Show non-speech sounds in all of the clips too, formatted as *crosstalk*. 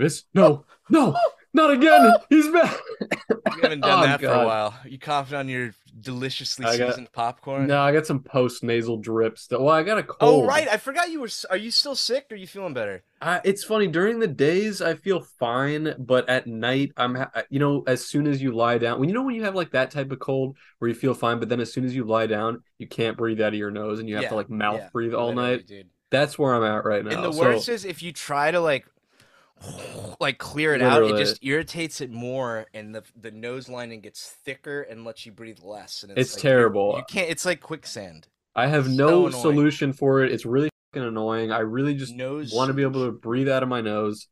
Travis, no, no, not again. He's back. You haven't done Oh, that for God. a while. You coughed on your deliciously I got- seasoned popcorn. No, I got some post nasal drips. Well, I got a oh, cold. Oh right, I forgot you were. s- Are you still sick? Or are you feeling better? I, it's funny during the days I feel fine, but at night I'm, ha- you know, as soon as you lie down, when you know when you have like that type of cold where you feel fine, but then as soon as you lie down, you can't breathe out of your nose and you have to like mouth yeah, breathe all Literally, night. dude. That's where I'm at right now. And the worst is if you try to like like clear it out, it just irritates it more and the the nose lining gets thicker and lets you breathe less and It's like terrible. You can't it's like quicksand. I have so no annoying. solution for it. It's really annoying. I really just Nose want to be able to breathe out of my nose.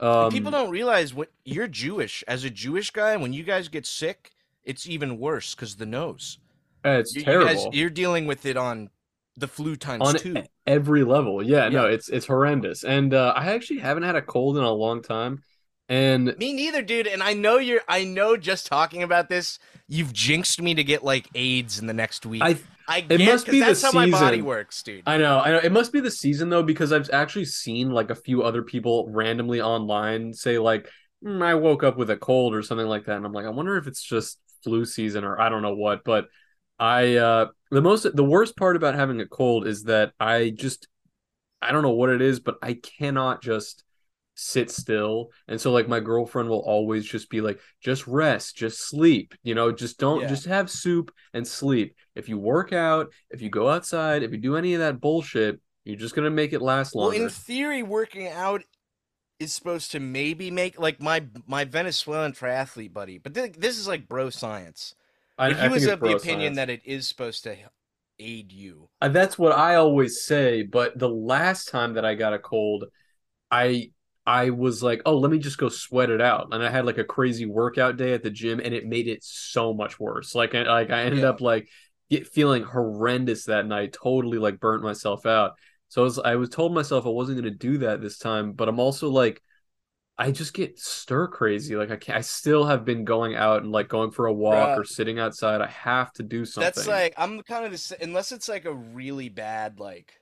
Um, people don't realize when you're Jewish as a Jewish guy when you guys get sick, it's even worse cuz the nose. It's You- you terrible guys- you're dealing with it on the flu times on 2. e- every level. Yeah, no, it's it's horrendous. And uh, I actually haven't had a cold in a long time. And Me neither, dude. And I know you're. I know just talking about this, you've jinxed me to get like AIDS in the next week. I I it get must be the that's how my body season. works, dude. I know, I know. It must be the season though, because I've actually seen like a few other people randomly online say like, "Mm, "I woke up with a cold" or something like that, and I'm like, I wonder if it's just flu season or I don't know what. But I, uh the most, the worst part about having a cold is that I just, I don't know what it is, but I cannot just sit still, and so like my girlfriend will always just be like, "Just rest, just sleep," you know, just don't, Yeah. just have soup and sleep. If you work out, if you go outside, if you do any of that bullshit, you're just gonna make it last longer. well, in theory, working out is supposed to maybe make like my my Venezuelan triathlete buddy, but thi- this is like bro science. I, But I he was of the opinion science. that it is supposed to aid you. Uh, that's what I always say. But the last time that I got a cold, I I was like, oh, let me just go sweat it out, and I had like a crazy workout day at the gym, and it made it so much worse. Like, I, like I ended Yeah. up like get, feeling horrendous that night. Totally like burnt myself out. So I was I was told myself I wasn't going to do that this time, but I'm also like. I just get stir crazy. Like I can't, I still have been going out and like going for a walk Bruh. or sitting outside. I have to do something. That's like I'm kind of the unless it's like a really bad like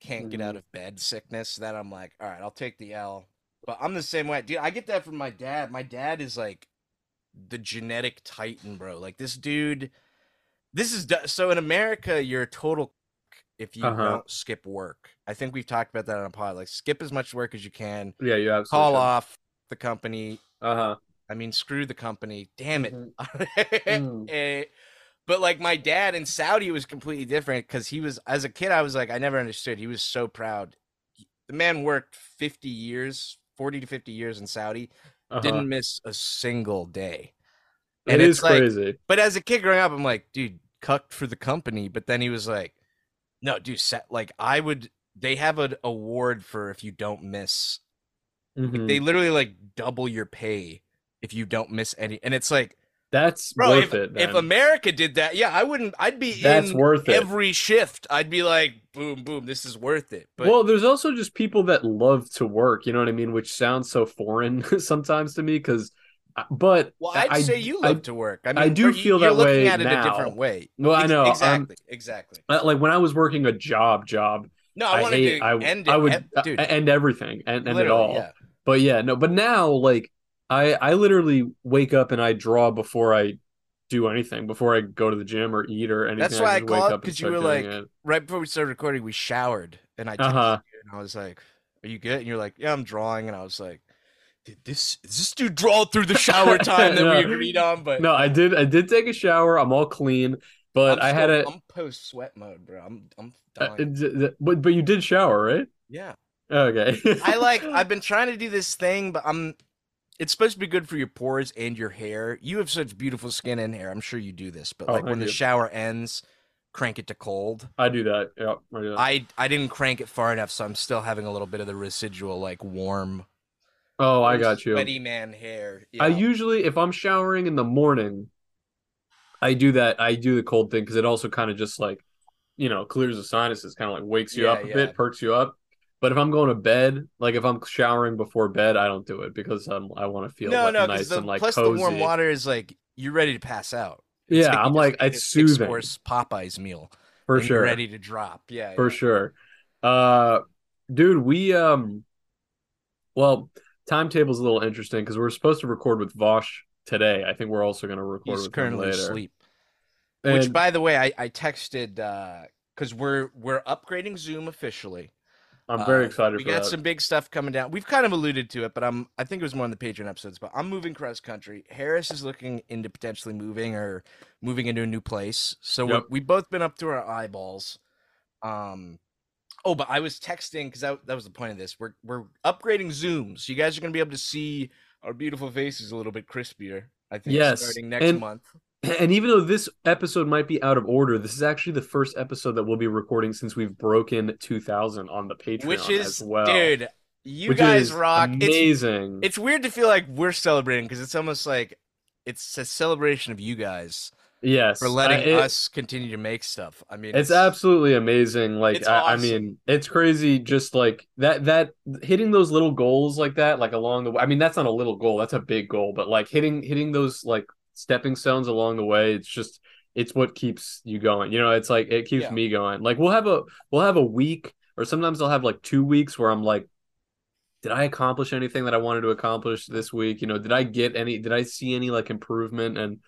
can't get out of bed sickness. Then I'm like, all right, I'll take the L. But I'm the same way, dude. I get that from my dad. My dad is like the genetic titan, bro. Like this dude. This is so in America, you're a total if you Uh-huh. don't skip work. I think we've talked about that on a pod. Like skip as much work as you can. yeah, you absolutely Call off the company. Uh huh. I mean, screw the company. Damn it. *laughs* Mm. Eh, but like my dad in Saudi was completely different because he was as a kid. I was like, I never understood. He was so proud. The man worked fifty years, forty to fifty years in Saudi. Uh-huh. Didn't miss a single day. It and is it's like- crazy. But as a kid growing up, I'm like, dude, cucked for the company. But then he was like, no, dude, sa- like I would. They have an award for if you don't miss Mhm. they literally like double your pay if you don't miss any and it's like That's bro worth if, it. if america did that yeah i wouldn't i'd be That's in worth it. every shift i'd be like boom boom this is worth it but well, there's also just people that love to work. You know what I mean? Which sounds so foreign *laughs* sometimes to me. Because, but well i'd I- say you I- love to work i mean I do you- feel you're that way at it a now. different way Well, I know, exactly exactly uh, like when I was working a job, job, no i, I, hate. to I end I would dude uh, end everything and end it all. yeah. But yeah, no. But now, like, I I literally wake up and I draw before I do anything, before I go to the gym or eat or anything. That's why I wake called, up and 'cause you were like- it. right before we started recording we showered and i Uh-huh. you and i was like are you good and you're like yeah i'm drawing and i was like did this is this dude draw through the shower *laughs* time that we agreed on but No, I did. I did take a shower. I'm all clean, but I had a. I'm post sweat mode, bro. I'm I'm uh, dying. d- but but you did shower, right? yeah. Okay. I like *laughs* I've been trying to do this thing, but I'm it's supposed to be good for your pores and your hair. You have such beautiful skin and hair. I'm sure you do this, but Oh, like when the shower ends, crank it to cold. I do that. Yeah, I that. I I didn't crank it far enough, so I'm still having a little bit of the residual like warm oh, I got you. sweaty man hair. I Yeah. usually, if I'm showering in the morning, I do that. I do the cold thing because it also kind of just like, you know, clears the sinuses, kind of like wakes you Yeah, up a yeah. bit, perks you up. But if I'm going to bed, like if I'm showering before bed, I don't do it because um, I want to feel no, like, no, nice the and like plus cozy. the warm water is like you're ready to pass out. It's Yeah, like I'm like it's soothing course Popeyes meal. for sure. ready to drop. Yeah, for yeah. sure. Uh, dude, we um, well, timetable's a little interesting because we're supposed to record with Vosh today. I think we're also going to record He's with him currently later. asleep. And- Which, by the way, I, I texted because we're we're upgrading Zoom officially. I'm very Uh, excited We got that. some big stuff coming down. We've kind of alluded to it, but I'm I think it was more in the Patreon episodes. But I'm moving cross country. Harris is looking into potentially moving or moving into a new place. So Yep. we've both been up to our eyeballs. Um, oh, but I was texting because that that was the point of this. We're we're upgrading Zooms. You guys are gonna be able to see our beautiful faces a little bit crispier. I think Yes, starting next and- month. *clears throat* And even though this episode might be out of order, this is actually the first episode that we'll be recording since we've broken 2,000 on the Patreon Which is, as well. dude, you which guys rock. It's Amazing. it's weird to feel like we're celebrating because it's almost like it's a celebration of you guys yes, for letting I- it- us continue to make stuff. I mean, It's absolutely amazing. Like It's I, I mean, it's crazy. Just like that, that hitting those little goals like that, like along the way. I mean, that's not a little goal. That's a big goal. But like hitting hitting those like stepping stones along the way, it's just it's what keeps you going. You know, it's like it keeps Yeah. me going. Like we'll have a we'll have a week, or sometimes I'll have like two weeks where I'm like. Did I accomplish anything that I wanted to accomplish this week? You know, did I get any? Did I see any like improvement? And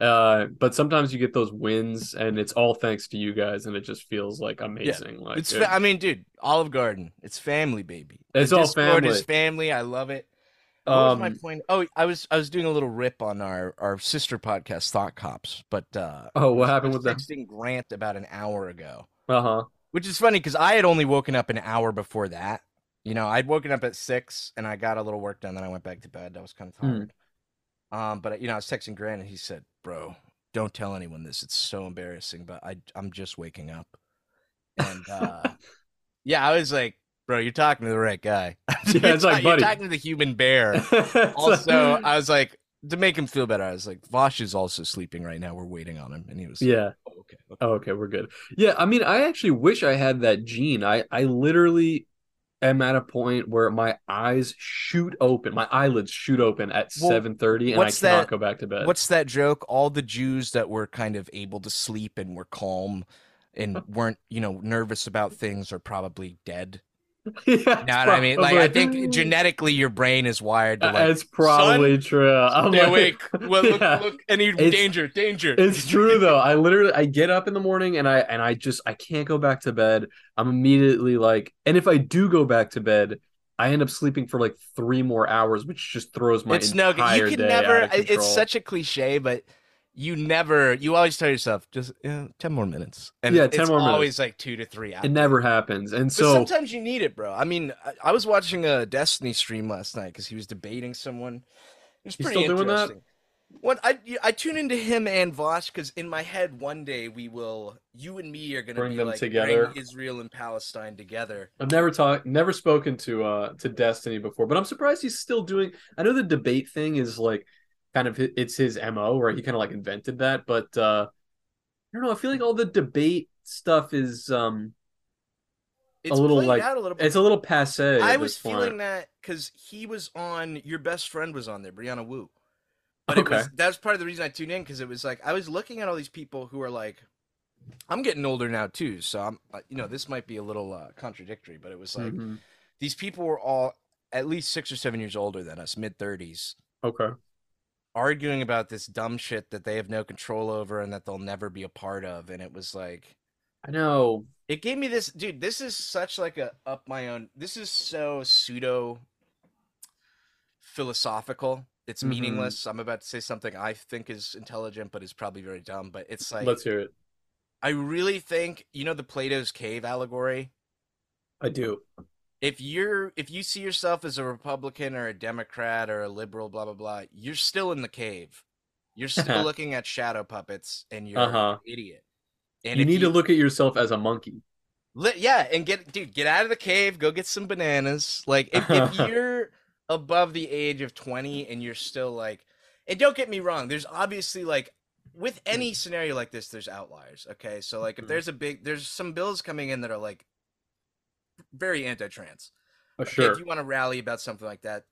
uh, but sometimes you get those wins, and it's all thanks to you guys, and it just feels like amazing. Like it's. it- I mean, dude, Olive Garden. It's family, baby. The It's all Discord is family. family. I love it. What was my um, point? Oh, I was I was doing a little rip on our our sister podcast, Thought Cops, but uh, oh, what happened with that? texting Grant about an hour ago. Uh huh. Which is funny because I had only woken up an hour before that. You know, I'd woken up at six and I got a little work done. Then I went back to bed. I was kind of Hmm. tired. Um, but you know, I was texting Grant and he said, "Bro, don't tell anyone this. It's so embarrassing." But I, I'm just waking up, and uh, *laughs* yeah, I was like, "Bro, you're talking to the right guy. *laughs* *laughs* Yeah, it's like, you're buddy. talking to the human bear." *laughs* also, I was like, to make him feel better, I was like, "Vosh is also sleeping right now. We're waiting on him," and he was, yeah. oh, okay, okay." Oh, okay, we're good. Yeah, I mean, I actually wish I had that gene. I I literally am at a point where my eyes shoot open, my eyelids shoot open at Well, seven thirty, and I cannot that- go back to bed. What's that joke? All the Jews that were kind of able to sleep and were calm and weren't, you know, nervous about things are probably dead. *laughs* yeah, You know what I mean? Like, I think mm. genetically your brain is wired to like, it's probably true. I'm stay like- awake. Well, look, *laughs* Yeah. look, any It's- danger, danger. It's *laughs* true though. I literally I get up in the morning and I and I just I can't go back to bed. I'm immediately like and if I do go back to bed, I end up sleeping for like 3 more hours which just throws my it's no entire You can day never, out of it's such a cliche, but you never, you always tell yourself, just you know, 10 more minutes. And Yeah, it's 10 more minutes. always like two to three hours. it never happens. And But so sometimes you need it, bro. I mean, I, I was watching a Destiny stream last night because he was debating someone. It was pretty still doing that? interesting. When I I tune into him and Vosh because in my head one day we will you and me are gonna Bring be them like together. bring Israel and Palestine together. I've never talked never spoken to uh to Destiny before, but I'm surprised he's still doing I know the debate thing is like kind of it's his MO where he kind of like invented that, but uh I don't know, I feel like all the debate stuff is um It's little, like, out a little bit. it's a little passe. I at was this point. feeling that because he was on. Your best friend was on there, Brianna Wu. But it was that's part of the reason I tuned in because it was like I was looking at all these people who are like, I'm getting older now too, so I'm uh, you know this might be a little uh, contradictory, but it was like Mhm. these people were all at least six or seven years older than us, mid thirties, Okay. Arguing about this dumb shit that they have no control over and that they'll never be a part of, and it was like I know. it gave me this dude this is such like a up my own this is so pseudo philosophical it's Mhm. meaningless i'm about to say something i think is intelligent but is probably very dumb but it's like Let's hear it. i really think you know the plato's cave allegory I do. If you're if you see yourself as a republican or a democrat or a liberal blah blah blah you're still in the cave you're still looking at shadow puppets and you're Uh-huh. an idiot and you need to look at yourself as a monkey. Li- yeah, and get dude, get out of the cave, go get some bananas. Like if, if *laughs* you're above the age of 20 and you're still like and don't get me wrong, there's obviously like with any scenario like this, there's outliers. Okay. So like if Mhm. there's a big there's some bills coming in that are like very anti-trans. Oh, sure. If you want to rally about something like that,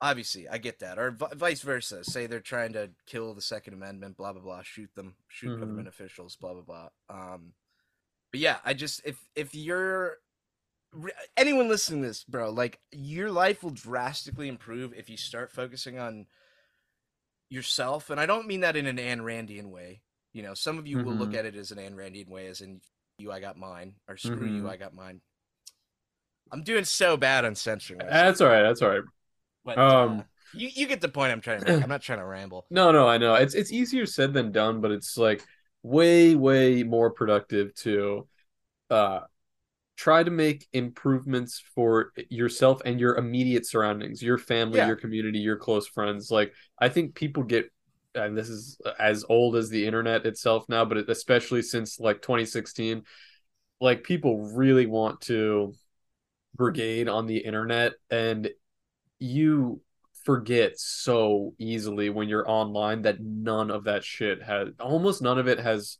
obviously I get that. Or vi- vice versa. Say they're trying to kill the Second Amendment, blah blah blah, shoot them, shoot Mhm. government officials, blah blah blah. Um, but yeah, I just if if you're anyone listening to this, bro, like your life will drastically improve if you start focusing on yourself. And I don't mean that in an Ayn Randian way. You know, some of you mm-hmm. will look mm-hmm. at it as an Ayn Randian way, as in you, I got mine, or screw mm-hmm. you, I got mine. I'm doing so bad on censoring. Myself. That's all right. That's all right. But, um, uh, you you get the point. I'm trying to make. I'm not trying to ramble. *clears throat* No, no, I know. It's it's easier said than done, but it's like way way more productive to uh try to make improvements for yourself and your immediate surroundings, your family, yeah. your community, your close friends. Like I think people get and this is as old as the internet itself now, but especially since like 2016, like people really want to brigade on the internet and you forget so easily when you're online that none of that shit has almost none of it has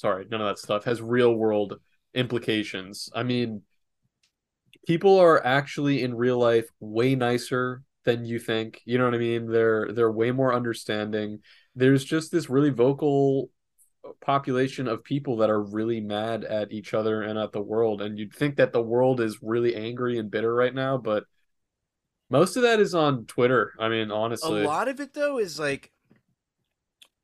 sorry, none of that stuff has real world implications. I mean, people are actually in real life way nicer than you think. You know what I mean? They're they're way more understanding. There's just this really vocal population of people that are really mad at each other and at the world and you'd think that the world is really angry and bitter right now, but most of that is on Twitter. I mean, honestly. A lot of it though is like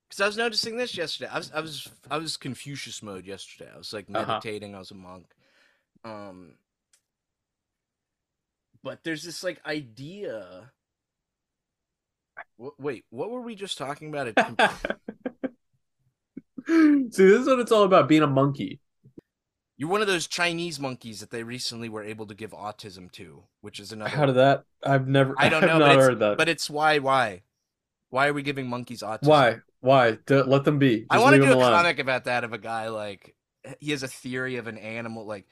because I was noticing this yesterday. I was I was I was Confucius mode yesterday. I was like uh-huh. meditating. Uh-huh. I was a monk. Um, but there's this like idea. W- wait, what were we just talking about? *laughs* *laughs* See, this is what it's all about: being a monkey. You're one of those Chinese monkeys that they recently were able to give autism to, which is another. How did that? I've never. I don't *laughs* know. not heard that. But it's why? Why? Why are we giving monkeys autism? Why? Why? let them be. Just I want to do a alone. comic about that of a guy like he has a theory of an animal like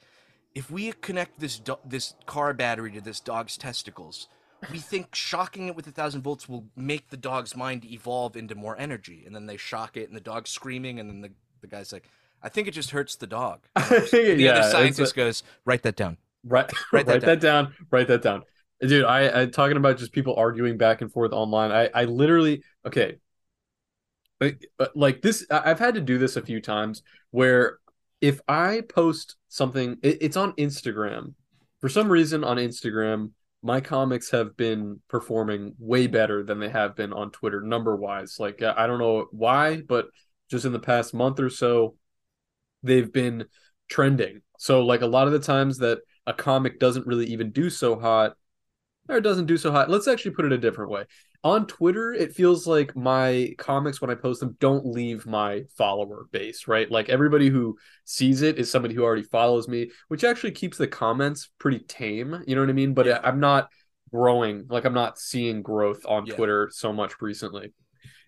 if we connect this do- this car battery to this dog's testicles, we think shocking it with a thousand volts will make the dog's mind evolve into more energy. And then they shock it, and the dog's screaming, and then the, the guy's like, I think it just hurts the dog. *laughs* the yeah, other scientist a... goes, write that down. Right, write, *laughs* that, write down. that down. Write that down. Dude, I, I talking about just people arguing back and forth online. I, I literally okay. Like uh, this, I've had to do this a few times where if I post something, it, it's on Instagram. For some reason, on Instagram, my comics have been performing way better than they have been on Twitter, number wise. Like I don't know why, but just in the past month or so, they've been trending. So like a lot of the times that a comic doesn't really even do so hot, or doesn't do so hot. Let's actually put it a different way. On Twitter, it feels like my comics when I post them don't leave my follower base, right? Like everybody who sees it is somebody who already follows me, which actually keeps the comments pretty tame, you know what I mean? But yeah. Uh, I'm not growing, like I'm not seeing growth on yeah. Twitter so much recently.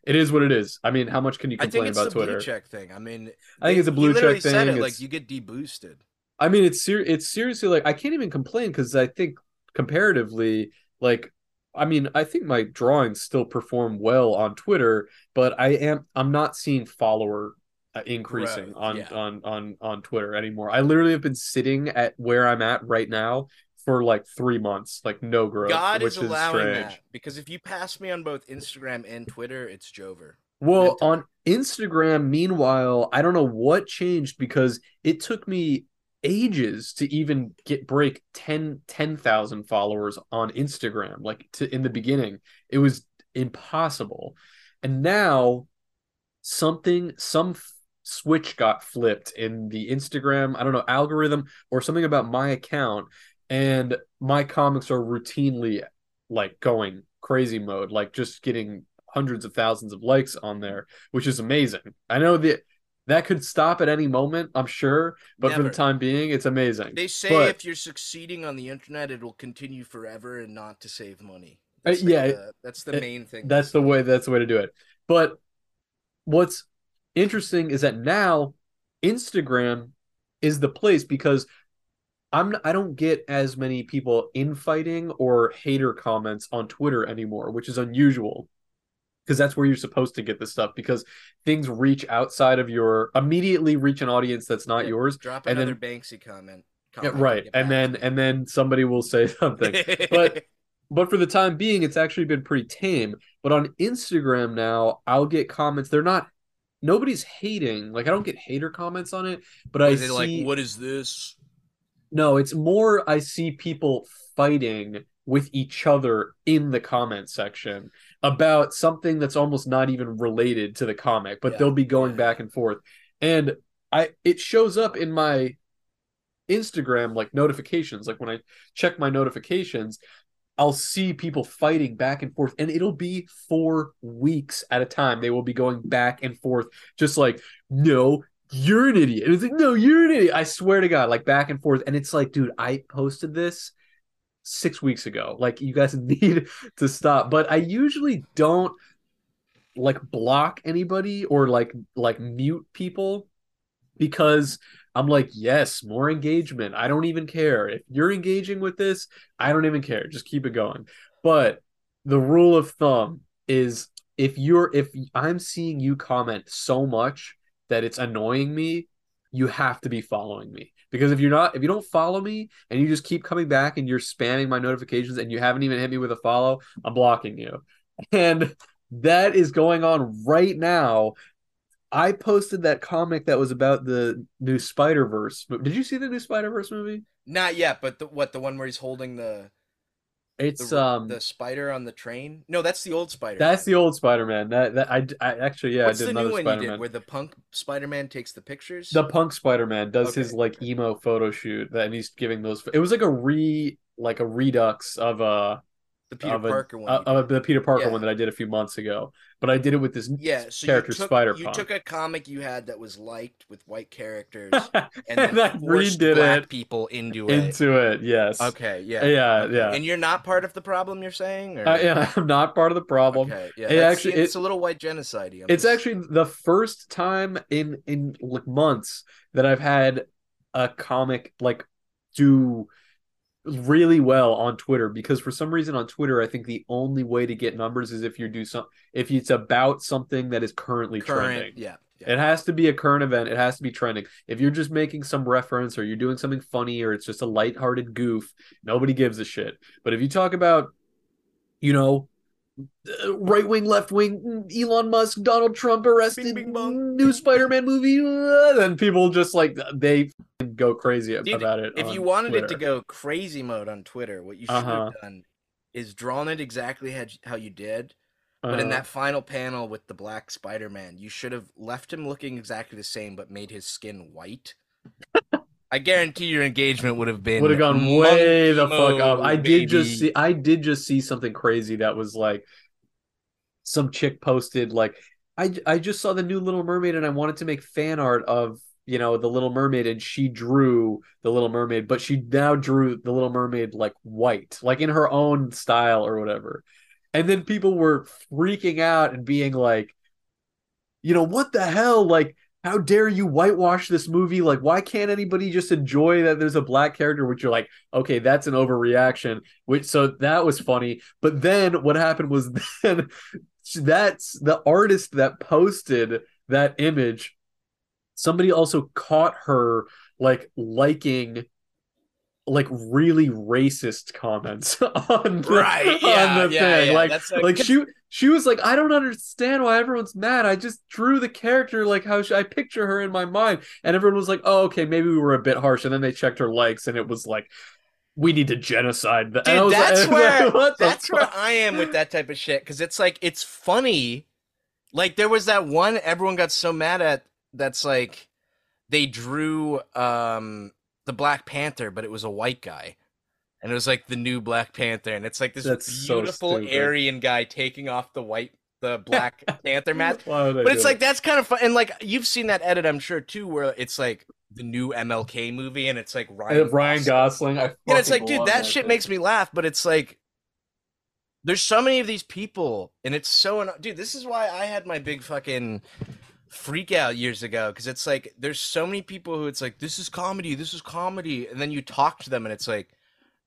It is what it is. I mean, how much can you complain about Twitter? Blue check thing. I mean, I think it's a blue check thing. It, like you get deboosted. I mean, it's ser- it's seriously like I can't even complain because I think comparatively, like I mean, I think my drawings still perform well on Twitter, but I am I'm not seeing follower uh, increasing right. on yeah. on on on Twitter anymore. I literally have been sitting at where I'm at right now for like three months, like no growth. God which is allowing is that because if you pass me on both Instagram and Twitter, it's Jover. Well, on Instagram, meanwhile, I don't know what changed because it took me ages to even get break 10 10,000 followers on Instagram like to in the beginning it was impossible. And now something some f- switch got flipped in the Instagram I don't know algorithm or something about my account and my comics are routinely like going crazy mode like just getting hundreds of thousands of likes on there which is amazing. I know that that could stop at any moment, I'm sure, but Never. for the time being, it's amazing. They say but, if you're succeeding on the internet, it will continue forever and not to save money. Uh, that's the, yeah, uh, that's the it, main thing. That's the way. That's the way to do it. But what's interesting is that now Instagram is the place because I'm I don't get as many people infighting or hater comments on Twitter anymore, which is unusual because that's where you're supposed to get the stuff because things reach outside of your immediately reach an audience that's not yeah, yours. Drop and another then, Banksy comment. comment yeah, right, and then and then somebody will say *laughs* something, but. *laughs* But for the time being, it's actually been pretty tame. But on Instagram now, I'll get comments. They're not nobody's hating. Like I don't get hater comments on it, but I see like, what is this? No, it's more I see people fighting with each other in the comment section about something that's almost not even related to the comic, but Yeah, they'll be going back and forth. And I it shows up in my Instagram like notifications. Like when I check my notifications, I'll see people fighting back and forth, and it'll be four weeks at a time. They will be going back and forth, just like, no, you're an idiot. And it's like, no, you're an idiot. I swear to God, like back and forth. And it's like, dude, I posted this six weeks ago. Like, you guys *laughs* need to stop. But I usually don't like block anybody or like like mute people because I'm like, yes, more engagement. I don't even care. If you're engaging with this, I don't even care. Just keep it going. But the rule of thumb is if you're if I'm seeing you comment so much that it's annoying me, you have to be following me. Because if you're not, if you don't follow me and you just keep coming back and you're spamming my notifications and you haven't even hit me with a follow, I'm blocking you. *laughs* And that is going on right now. I posted that comic that was about the new Spider Verse. Did you see the new Spider Verse movie? Not yet, but the, what the one where he's holding the It's the, um, the spider on the train? No, that's the old Spider. that's the old Spider Man. That that I, I actually yeah, What's I did the new one Spider you did where the punk Spider Man takes the pictures? The Punk Spider Man does his like emo photo shoot that and he's giving those. It was like a re like a redux of uh the Peter a- Parker one. uh, of the Peter Parker Yeah. one that I did a few months ago. But I did it with this yeah, so character you took, Spider you took a comic you had that was liked with white characters and, *laughs* and then I redid black it people into it. into it. Yes. Okay, yeah. Yeah, okay. yeah. And you're not part of the problem you're saying? Or? I, yeah, *laughs* I'm not part of the problem. Okay, yeah. It actually- it's it- a little white genocide It's actually the first time in in like months that I've had a comic like do really well on Twitter because for some reason on Twitter I think the only way to get numbers is if you do some if it's about something that is currently current. trending. Yeah, yeah. It has to be a current event. It has to be trending. If you're just making some reference or you're doing something funny or it's just a lighthearted goof, nobody gives a shit. But if you talk about, you know, right wing, left wing, Elon Musk, Donald Trump arrested, Bing, bing, new Spider Man movie, uh, then people just like they go crazy Dude, about it. if you wanted it to go crazy mode on Twitter, what you should Uh-huh. have done is drawn it exactly how, you did, but in Uh, that final panel with the black Spider-Man, you should have left him looking exactly the same, but made his skin white. *laughs* I guarantee your engagement would have been would have gone way the fuck up. I did just see I did just see something crazy that was like some chick posted like I I just saw the new Little Mermaid and I wanted to make fan art of you know the Little Mermaid and she drew the Little Mermaid but she now drew the Little Mermaid like white like in her own style or whatever. And then people were freaking out and being like you know what the hell like how dare you whitewash this movie? Like, why can't anybody just enjoy that there's a black character? Which you're like, okay, that's an overreaction. Which so that was funny. But then what happened was *laughs* then that's the artist that posted that image. Somebody also caught her like liking like really racist comments *laughs* on the, Right, yeah, on the yeah, thing. yeah, Like, like she she was like, I don't understand why everyone's mad. I just drew the character like how she, I picture her in my mind, and everyone was like, oh, okay, maybe we were a bit harsh. And then they checked her likes, and it was like, we need to genocide. The-. Dude, that's like, *laughs* where *laughs* that's where? I am with that type of shit because it's like it's funny. Like there was that one everyone got so mad at. That's like they drew um the Black Panther, but it was a white guy, and it was like the new Black Panther, and it's like this That's beautiful stupid. Aryan guy taking off the white the Black *laughs* Panther mask. Why would they But it's it? like that's kind of fun, and like you've seen that edit, I'm sure too, where it's like the new MLK movie, and it's like Ryan And Ryan Gosling. I and it's like, dude, love that shit thing. makes me laugh, but it's like there's so many of these people, and it's so dude. This is why I had my big fucking freak out years ago because it's like there's so many people who it's like this is comedy, this is comedy, and then you talk to them, and it's like,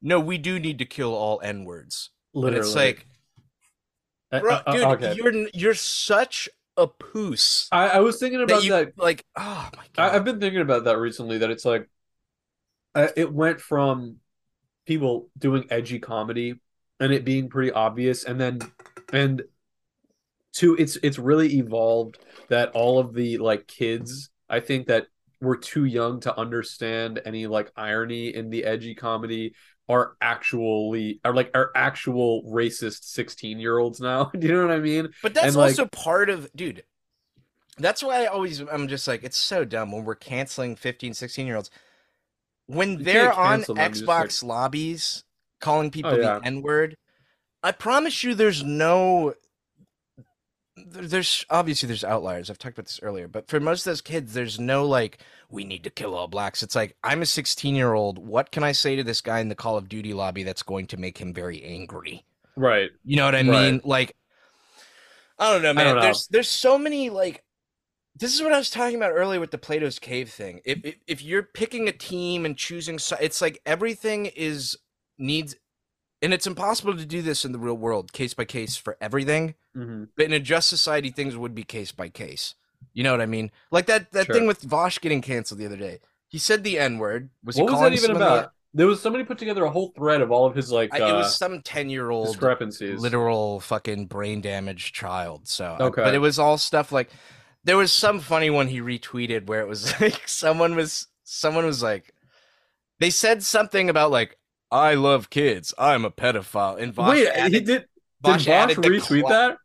no, we do need to kill all n words. And literally. it's like, Uh, bro, uh, dude, okay. you're you're such a poos I, I was thinking about that you that like. Oh my I, god, I've been thinking about that recently. That it's like, uh, it went from people doing edgy comedy and it being pretty obvious, and then and to it's it's really evolved that all of the like kids, I think that we're too young to understand any like irony in the edgy comedy are actually are like are actual racist 16 year olds now *laughs* do you know what i mean But that's And, like- also part of, dude. That's why I always, I'm just like, it's so dumb when we're canceling 15, 16 year olds. When they're on them, Xbox like- lobbies calling oh, people Oh, yeah. the N word, I promise you there's no. There's obviously there's outliers. I've talked about this earlier, but for most of those kids, there's no like we need to kill all blacks. It's like I'm a 16 year old. What can I say to this guy in the Call of Duty lobby that's going to make him very angry? right You know what I Right. mean? Like, I don't know, man. don't know. There's there's so many like. This is what I was talking about earlier with the Plato's Cave thing. If if, if you're picking a team and choosing, si- it's like everything is needs, and it's impossible to do this in the real world, case by case for everything. Mhm. But in a just society, things would be case by case. You know what I mean? Like that that Sure. thing with Vosh getting canceled the other day. He said the N word. Was he what was that even someone the- about there was somebody put together a whole thread of all of his like I- uh, it was some ten year old discrepancies literal fucking brain damaged child. So, Okay. but it was all stuff like there was some funny one he retweeted where it was *laughs* like someone was someone was like they said something about like I love kids, I'm a pedophile, and Vosh wait added, he did did Vosh added the retweet that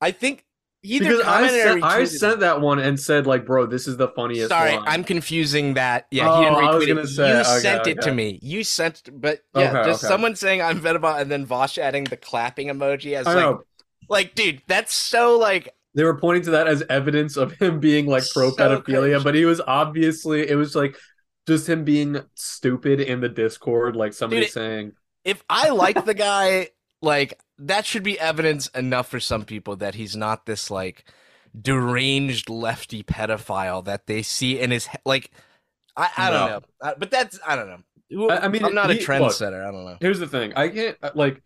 I think either because I commented sent, I sent that one and said like bro this is the funniest Sorry, one. I'm confusing that. Yeah, he Oh, didn't I was retweet gonna it. say, you okay, sent it to me. You sent, but yeah, Okay, just okay. someone saying I'm pedophile and then Vosh adding the clapping emoji as I like, know. like, dude, that's so like they were pointing to that as evidence of him being like pro pedophilia, cringe. but he was obviously it was like just him being stupid in the Discord, like somebody Dude, saying, if I like the guy, like that should be evidence enough for some people that he's not this like deranged lefty pedophile that they see in his he- like. I, I don't know, Uh, but that's I don't know. I- I mean, I'm not a he- look, trendsetter. I don't know. Here's the thing. I can't uh, like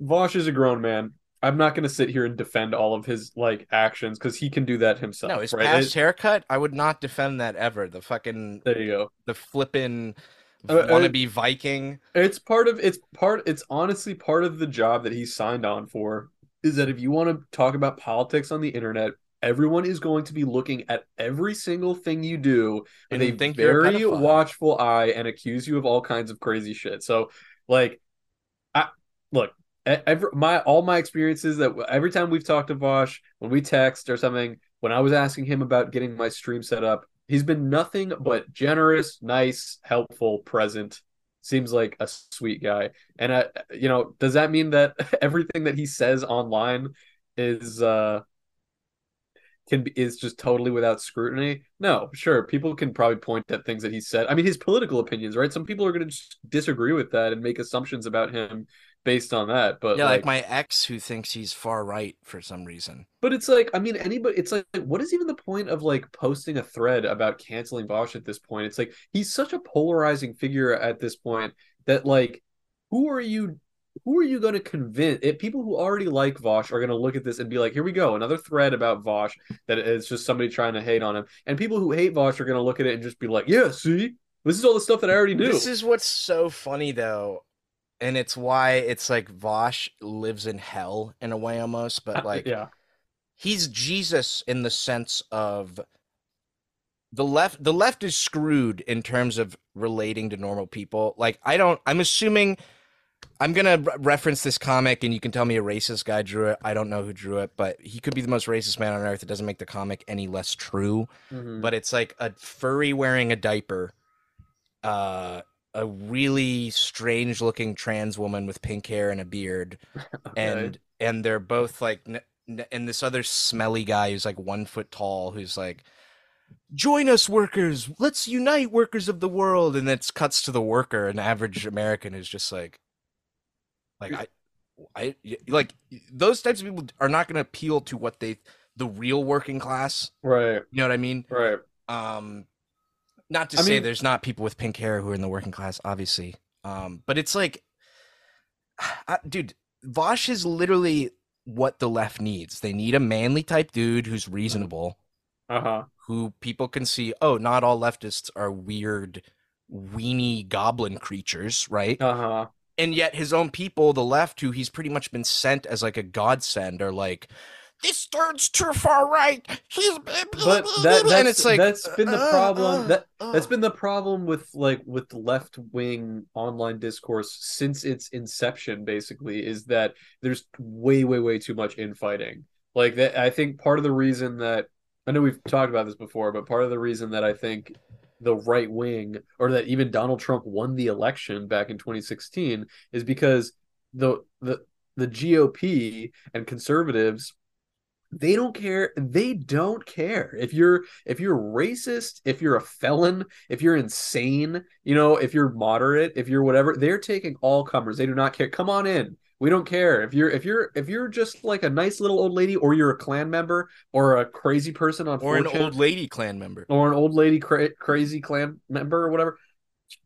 Vosh is a grown man. I'm not going to sit here and defend all of his like actions because he can do that himself. No, his right? past It- haircut, I would not defend that ever. The fucking there you go. the flippin' Uh, uh, wannabe Viking. It's part of it's part. It's honestly part of the job that he signed on for. Is that if you want to talk about politics on the internet, everyone is going to be looking at every single thing you do with And a a very pedophile. watchful eye and accuse you of all kinds of crazy shit. So, like, I look. Every, my all my experiences that every time we've talked to Vosh, when we text or something, when I was asking him about getting my stream set up, he's been nothing but generous, nice, helpful, present. Seems like a sweet guy. And uh, you know, does that mean that *laughs* everything that he says online is uh can be is just totally without scrutiny? No, sure. People can probably point at things that he said. I mean, his political opinions, right? Some people are going to disagree with that and make assumptions about him based on that. But Yeah, like, like, my ex who thinks he's far right for some reason. but it's like, I mean, anybody. It's like, what is even the point of like posting a thread about canceling Vosh at this point? It's like he's such a polarizing figure at this point that like, who are you? Who are you going to convince? If people who already like Vosh are going to look at this and be like, "Here we go, another thread about Vosh that is just somebody trying to hate on him," and people who hate Vosh are going to look at it and just be like, "Yeah, see, this is all the stuff that I already knew." This is what's so funny though, and it's why it's like Vosh lives in hell in a way almost, but *laughs* like yeah, he's Jesus in the sense of the left the left is screwed in terms of relating to normal people. Like I don't I'm assuming I'm to re- reference this comic and you can tell me a racist guy drew it. I don't know who drew it, but he could be the most racist man on earth. It doesn't make the comic any less true Mhm. but it's like a furry wearing a diaper uh a really strange looking trans woman with pink hair and a beard. *laughs* And and they're both like n- n- and this other smelly guy who's like one foot tall who's like join us workers. Let's unite workers of the world. And it cuts to the worker an average american who's just like like i i like those types of people are not going to appeal to what they the real working class. Right, you know what i mean? Right. um not to I say mean- there's not people with pink hair who are in the working class obviously um but it's like *sighs* I, dude vosh is literally what the left needs they need a manly type dude who's reasonable Uh huh. who people can see oh not all leftists are weird weenie goblin creatures right Uh huh. and yet his own people the left who he's pretty much been sent as like a godsend are like this dude's too far right. He's but that that's, and it's like that's been the uh, problem uh, that uh. that's been the problem with like with left wing online discourse since its inception basically is that there's way way way too much infighting like that i think part of the reason that i know we've talked about this before but part of the reason that i think the right wing or that even donald trump won the election back in 2016 is because the the the gop and conservatives they don't care they don't care. If you're if you're racist if you're a felon if you're insane you know if you're moderate if you're whatever they're taking all comers. They do not care. Come on in. We don't care. If you're if you're if you're just like a nice little old lady or you're a Klan member or a crazy person on or 4chan, an old lady Klan member. or an old lady cra- crazy Klan member or whatever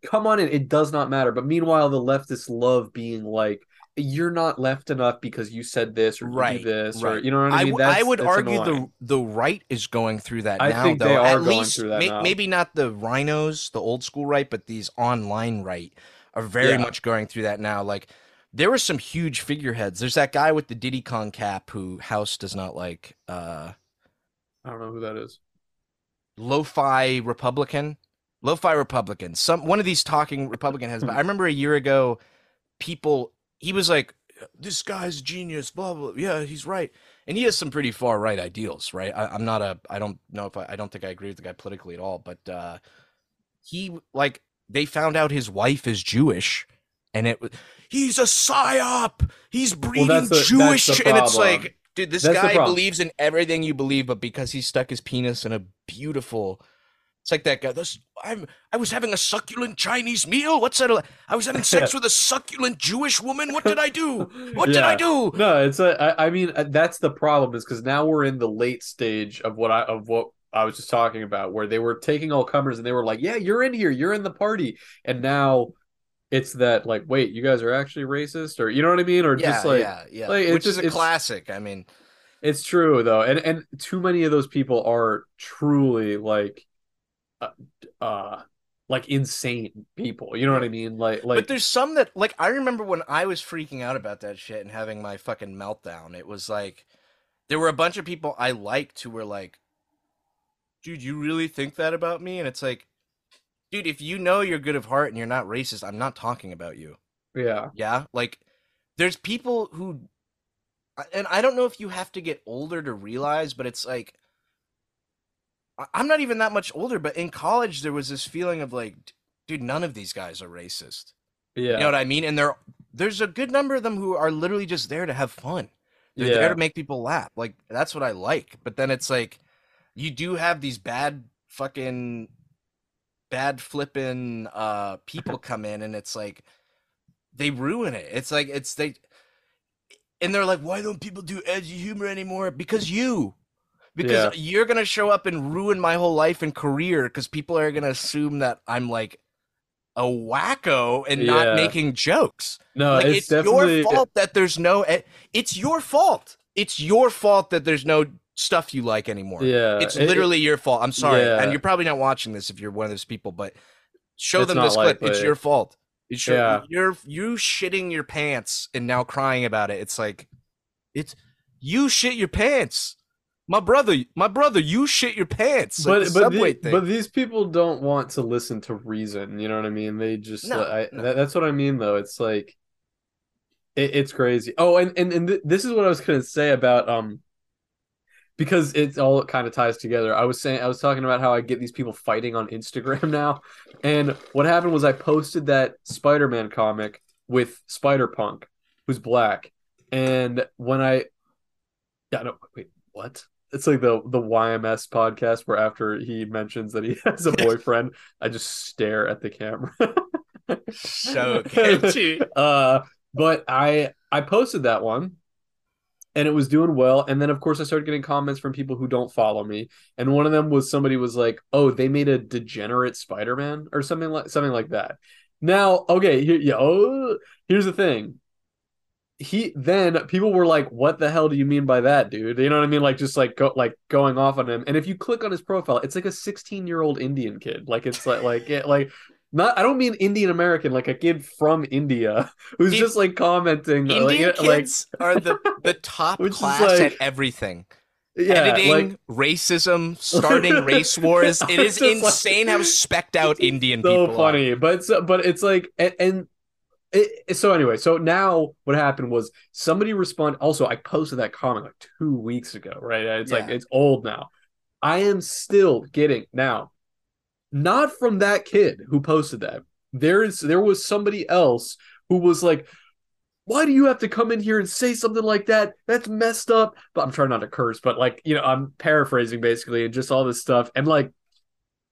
come on in. It does not matter. But meanwhile the leftists love being like you're not left enough because you said this or Right, do this or right. you know what I, I mean w- I That's- would that's argue annoying. the the right is going through that I now. think though. they are At going least, through that may- now. maybe not the RINOs, the old school right, but these online right are very Yeah. much going through that now. Like there were some huge figureheads. There's that guy with the Diddy Kong cap who House does not like. Uh, I don't know who that is. lo-fi Republican, lo-fi Republican. Some one of these talking Republican heads. But I *laughs* remember a year ago, people he was like, "This guy's genius." Blah blah. Yeah, he's right, and he has some pretty far right ideals. Right. I, I'm not a. I don't know if I. I don't think I agree with the guy politically at all. But uh, he like they found out his wife is Jewish, and it was he's a psyop. He's breeding the- Jewish, and it's like. Dude, this That's guy believes in everything you believe, but because he stuck his penis in a beautiful it's like that guy. This I'm I was having a succulent Chinese meal. What's that? I was having sex *laughs* with a succulent Jewish woman. What did I do? What did I do? No, it's a. I, I mean, uh, that's the problem is because now we're in the late stage of what I of what I was just talking about, where they were taking all comers and they were like, "Yeah, you're in here, you're in the party," and now it's that like, wait, you guys are actually racist, or you know what I mean, or Yeah, just like, yeah, yeah. like, it's Which just- is a classic. I mean, It's true though, and and too many of those people are truly like, uh, uh like insane people. You know what I mean? Like, like but there's some that like I remember when I was freaking out about that shit and having my fucking meltdown. It was like there were a bunch of people I liked who were like, "Dude, you really think that about me?" And it's like, dude, if you know you're good of heart and you're not racist, I'm not talking about you. yeah, Yeah, like there's people who, and I don't know if you have to get older to realize, but it's like I'm not even that much older, but in college there was this feeling of like, dude, none of these guys are racist. yeah, You know what I mean? And there, there's a good number of them who are literally just there to have fun. They're there to make people laugh. Like that's what I like. But then it's like, you do have these bad fucking, bad flipping uh people come in, and it's like, they ruin it. It's like it's they, and they're like, why don't people do edgy humor anymore? Because you. Because you're gonna show up and ruin my whole life and career because people are gonna assume that I'm like a wacko and Yeah. not making jokes. no, like it's, it's, definitely your fault that there's no. e- It's your fault. It's your fault that there's no stuff you like anymore. Yeah, it's it- literally your fault. I'm sorry, Yeah. and you're probably not watching this if you're one of those people, but show It's them this clip. likely. It's your fault. It's your, Yeah. you're you shitting your pants and now crying about it. It's like it's you shit your pants. My brother, my brother, you shit your pants. Like but the but, the- but these people don't want to listen to reason. You know what I mean? They just No, I, no. that- that's what I mean though. It's like it, it's crazy. Oh, and and and th- this is what I was gonna say about um because it's all kind of ties together. I was saying I was talking about how I get these people fighting on Instagram *laughs* now, and what happened was I posted that Spider-Man comic with Spider Punk, who's black, and when I yeah no wait what it's like the the YMS podcast where after he mentions that he *laughs* has a boyfriend, I just stare at the camera. *laughs* so *laughs* catchy. uh, but I I posted that one, and it was doing well. And then of course I started getting comments from people who don't follow me, and one of them was somebody was like, "Oh, they made a degenerate Spider Man or something like something like that." Now, okay, here, yeah, oh, here's the thing. He then people were like, "What the hell do you mean by that, dude?" You know what I mean? Like just like go like going off on him. And if you click on his profile, it's like a 16 year old Indian kid. Like it's like like it like not I don't mean Indian American, like a kid from India *laughs* who's In- just like commenting Indian like, like kids are the the *laughs* top class like- at everything. yeah, Editing, like *laughs* racism, starting race wars. It is like- insane how specked out Indian so people are. funny. But so, but it's like and, and it, so anyway, so now what happened was somebody responded. Also, I posted that comment like two weeks ago, right? It's like it's old now. I am still getting now, not from that kid who posted that. There is there was somebody else who was like, why do you have to come in here and say something like that? That's messed up. But I'm trying not to curse, but like, you know, I'm paraphrasing basically and just all this stuff. And like,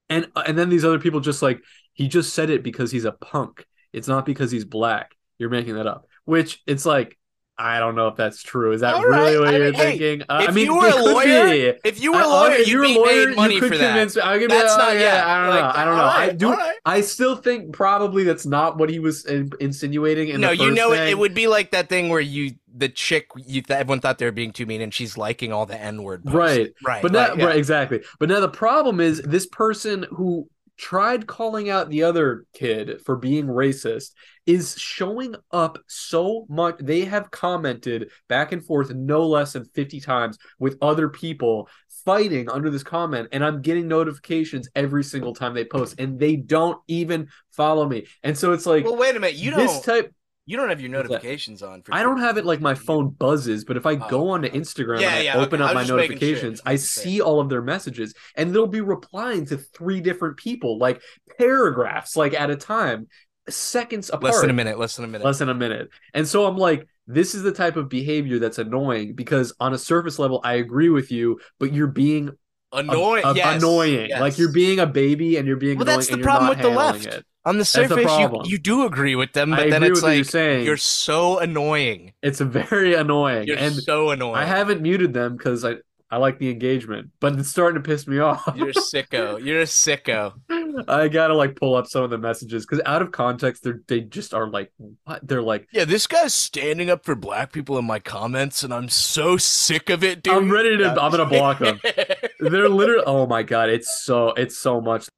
and and then these other people just like, he just said it because he's a punk. It's not because he's black. You're making that up. Which it's like, I don't know if that's true. Is that All really right. what I you're mean, hey, thinking? Uh, if I mean, you were a lawyer, be. If you were I- a lawyer, if you'd you're a be lawyer, paid money you could for that. convince me. I'll give That's you, not yeah, yeah. I don't like, know. I don't know. all I do. right. I still think probably that's not what he was in, insinuating. In no, you know it, it would be like that thing where you the chick you th- everyone thought they were being too mean and she's liking all the n word. Right. right. But like, yeah. right, exactly. But now the problem is this person who tried calling out the other kid for being racist is showing up so much. They have commented back and forth no less than 50 times with other people fighting under this comment. And I'm getting notifications every single time they post, and they don't even follow me. And so it's like Well, wait a minute. You this don't. type. You don't have your notifications on. For I don't have it like my phone buzzes, but if I oh. go Oh, onto. Instagram Yeah, and I yeah, open okay. Up was my just making sure, notifications, I see all of their messages and they'll be replying to three different people, like paragraphs, like at a time, seconds apart. Less than a minute. Less than a minute. Less than a minute. And so I'm like, this is the type of behavior that's annoying because on a surface level, I agree with you, but you're being a- Annoying. a- yes, annoying. yes. Like you're being a baby and you're being Well, annoying that's the and problem with the left. it. On the That's the surface, you, you do agree with them, I but then it's with what you're like saying. you're so annoying. It's very annoying. You're and so annoying. I haven't muted them because I, I like the engagement, but it's starting to piss me off. You're a sicko. You're a sicko. *laughs* I gotta like pull up some of the messages because out of context, they're they just are like what they're like. Yeah, this guy's standing up for black people in my comments, and I'm so sick of it, dude. I'm ready to. I'm gonna block them. *laughs* They're literally. Oh my god, it's so it's so much.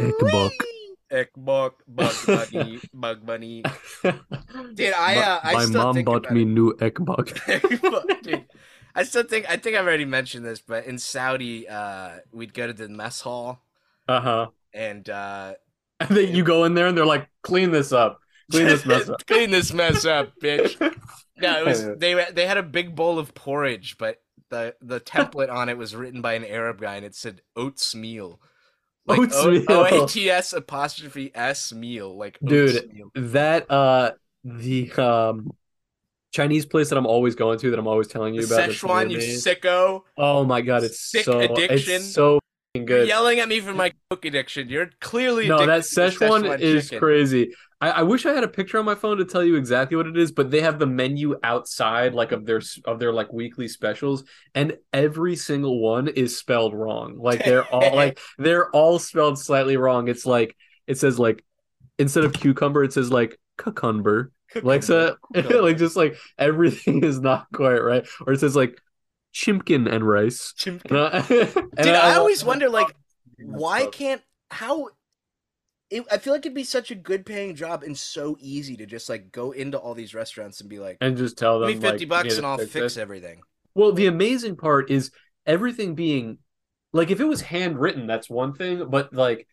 Ickbook. Ekbok, Bug *laughs* Bunny, Bug Bunny. Dude, I uh, I my still mom think bought about me it. new Ekbook. *laughs* Dude, I still think I think I've already mentioned this, but in Saudi, uh, we'd go to the mess hall Uh huh. and uh, And then you go in there and they're like, clean this up, clean this mess up. *laughs* clean this mess up, bitch. No, it was they they had a big bowl of porridge, but the the template on it was written by an Arab guy, and it said oats meal. Oats O. A T S apostrophe S meal, like Dude, meal. that uh the um Chinese place that I'm always going to that I'm always telling you The about. Szechuan, you sicko. Oh my god, it's Sick so addiction. it's so fucking You're good. yelling at me for my coke addiction. You're clearly No, that to Szechuan is chicken. crazy. I, I wish I had a picture on my phone to tell you exactly what it is, but they have the menu outside, like of their of their like weekly specials, and every single one is spelled wrong. Like they're all *laughs* like they're all spelled slightly wrong. It's like it says like instead of cucumber, it says like cucumber. Like so, *laughs* like just like everything is not quite right, or it says like chimkin and rice. Chimp- And I, *laughs* and Dude, I always wonder, like, why can't how? It, I feel like it'd be such a good paying job and so easy to just like go into all these restaurants and be like, and just tell them "Give me fifty like, bucks and I'll fix fix it." everything." Well, the amazing part is everything being like if it was handwritten, that's one thing, but like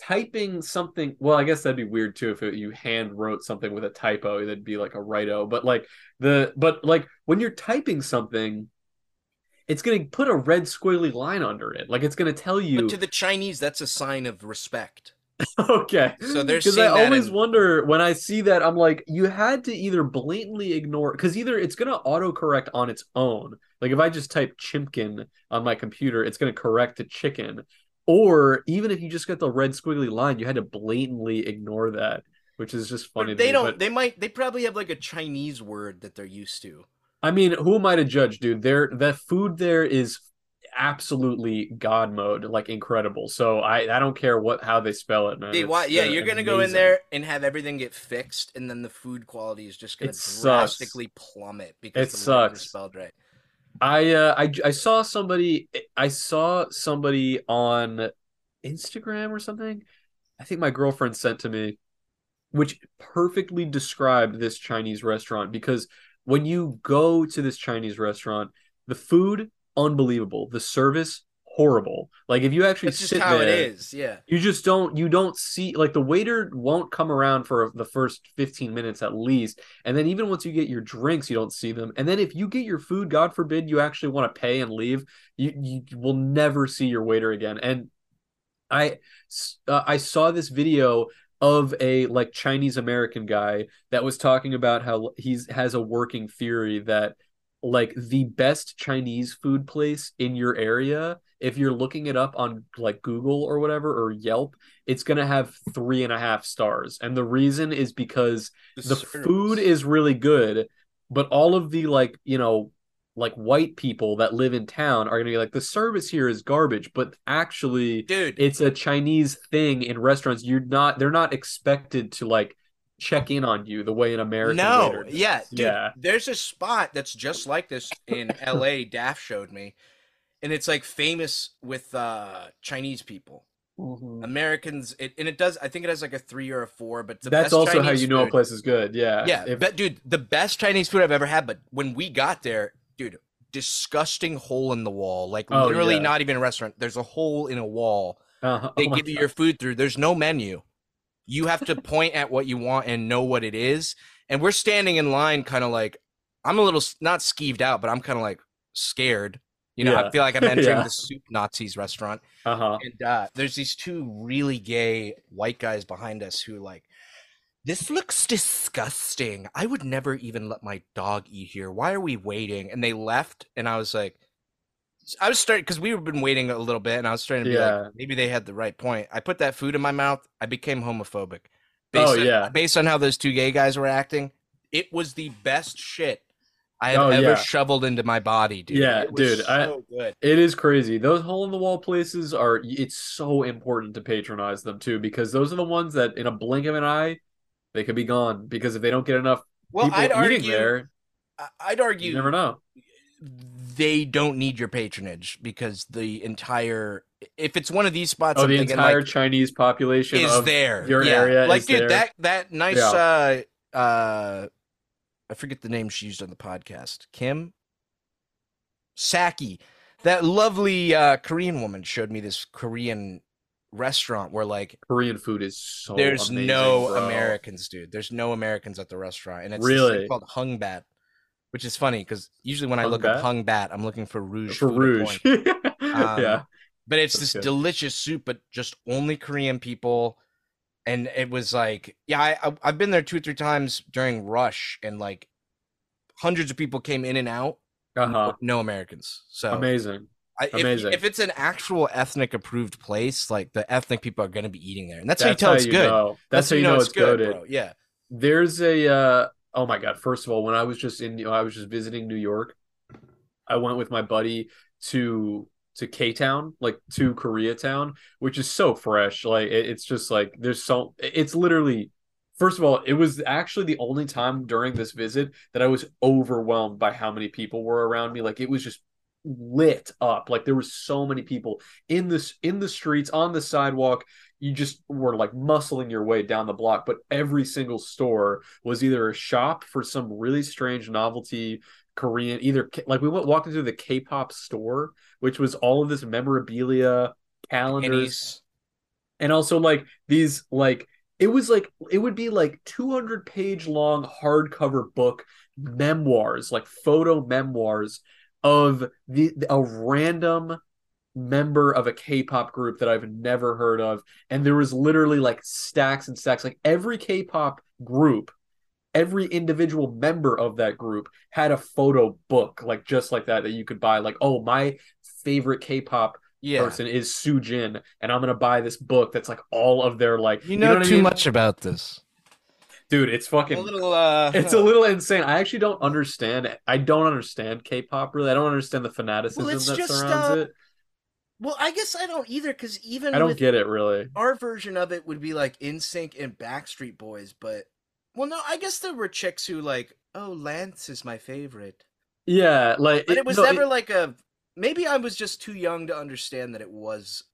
typing something, well, I guess that'd be weird too if it, you hand wrote something with a typo, that'd be like a righto. But like the but like when you're typing something, it's gonna put a red squiggly line under it. Like it's gonna tell you But to the Chinese, that's a sign of respect. *laughs* okay. So they're because I always in- wonder when I see that I'm like, you had to either blatantly ignore because either it's gonna autocorrect on its own. Like if I just type chimkin on my computer, it's gonna correct to chicken. Or even if you just got the red squiggly line, you had to blatantly ignore that, which is just funny. But they me. don't. But, They might. They probably have like a Chinese word that they're used to. I mean, who am I to judge, dude? There, that food there is absolutely god mode, like incredible. So I, I don't care what how they spell it, man. Dude, why, yeah, you're gonna go in there and have everything get fixed, and then the food quality is just gonna It sucks. drastically plummet because It the sucks. spelled right. I uh I I saw somebody I saw somebody on Instagram or something I think my girlfriend sent to me, which perfectly described this Chinese restaurant because when you go to this Chinese restaurant, the food unbelievable, the service horrible. Like if you actually That's just sit how there, it is. Yeah. you just don't you don't see like the waiter won't come around for the first 15 minutes at least and then even once you get your drinks you don't see them and then if you get your food god forbid you actually want to pay and leave you you will never see your waiter again and i uh, i saw this video of a like chinese american guy that was talking about how he's has a working theory that like the best chinese food place in your area if you're looking it up on like Google or whatever or Yelp, it's gonna have three and a half stars. And the reason is because the, the food is really good, but all of the like, you know, like white people that live in town are gonna be like, the service here is garbage, but actually dude, it's a Chinese thing in restaurants. You're not they're not expected to like check in on you the way an American no, yeah, dude, yeah. There's a spot that's just like this in *laughs* LA. Daft showed me and it's like famous with uh Chinese people. Mm-hmm. Americans, it, and it does. I think it has like a three or a four, but that's also Chinese how you know a place is good. Yeah, yeah. If... But dude, the best Chinese food I've ever had. But when we got there, dude, disgusting hole in the wall. Like oh, literally, yeah. not even a restaurant. There's a hole in a wall. Uh-huh. They oh give you God. your food through. There's no menu. You have to point at what you want and know what it is. And we're standing in line, kind of like I'm a little not skeeved out, but I'm kind of like scared you know, yeah. I feel like I'm *laughs* entering yeah. the soup Nazis restaurant. Uh-huh. And uh, there's these two really gay white guys behind us who like, this looks disgusting. I would never even let my dog eat here. Why are we waiting? And they left, and I was like, I was starting because we've been waiting a little bit, and I was starting to be yeah. like, maybe they had the right point. I put that food in my mouth. I became homophobic. Oh, based oh on, yeah. Based on how those two gay guys were acting, it was the best shit I have oh, ever yeah. shoveled into my body, dude. Yeah, dude. So I, good. It is crazy. Those hole in the wall places are it's so important to patronize them too, because those are the ones that in a blink of an eye, they could be gone. Because if they don't get enough well, people I'd eating argue, there, I'd argue you never know. They don't need your patronage because the entire if it's one of these spots, oh, I'm the entire like, Chinese population is there. Your yeah. area, like dude, there. that that nice yeah. uh uh I forget the name she used on the podcast. Kim Saki. That lovely uh, Korean woman showed me this Korean restaurant where like Korean food is so there's amazing, no bro. Americans, dude. There's no Americans at the restaurant, and it's really called Hung Bat, which is funny because usually when hung I look bat? up Hung Bat, I'm looking for Rouge for Rouge. *laughs* um, yeah, but it's That's this good. delicious soup, but just only Korean people and it was like yeah I, i've been there two or three times during rush and like hundreds of people came in and out uh-huh. no, no americans so amazing I, amazing if, if, it's an actual ethnic approved place like the ethnic people are going to be eating there and that's, that's how you tell it's good know. that's, that's, how you know, know it's good bro. yeah there's a uh oh my god first of all when i was just in i was just visiting new york i went with my buddy to to K Town, like to Koreatown, which is so fresh. Like it, it's just like there's so it's literally first of all, it was actually the only time during this visit that I was overwhelmed by how many people were around me. Like it was just lit up. Like there was so many people in this in the streets, on the sidewalk. You just were like muscling your way down the block, but every single store was either a shop for some really strange novelty Korean, either like we went walking through the K-pop store, which was all of this memorabilia, calendars, and also like these like it was like it would be like 200 page long hardcover book memoirs, like photo memoirs of the a random member of a K-pop group that I've never heard of, and there was literally like stacks and stacks. Like every K-pop group every individual member of that group had a photo book like just like that that you could buy like oh my favorite k-pop yeah. person is Suejin and i'm gonna buy this book that's like all of their like you know, you know too I mean? much about this dude it's fucking a little uh *laughs* it's a little insane i actually don't understand i don't understand k-pop really i don't understand the fanaticism well, that just, surrounds uh... it well, I guess I don't either because even I don't get it really. Our version of it would be like NSYNC and Backstreet Boys, but well, no, I guess there were chicks who like, oh, Lance is my favorite. Yeah, like, but it, it was no, never it, like a. Maybe I was just too young to understand that it was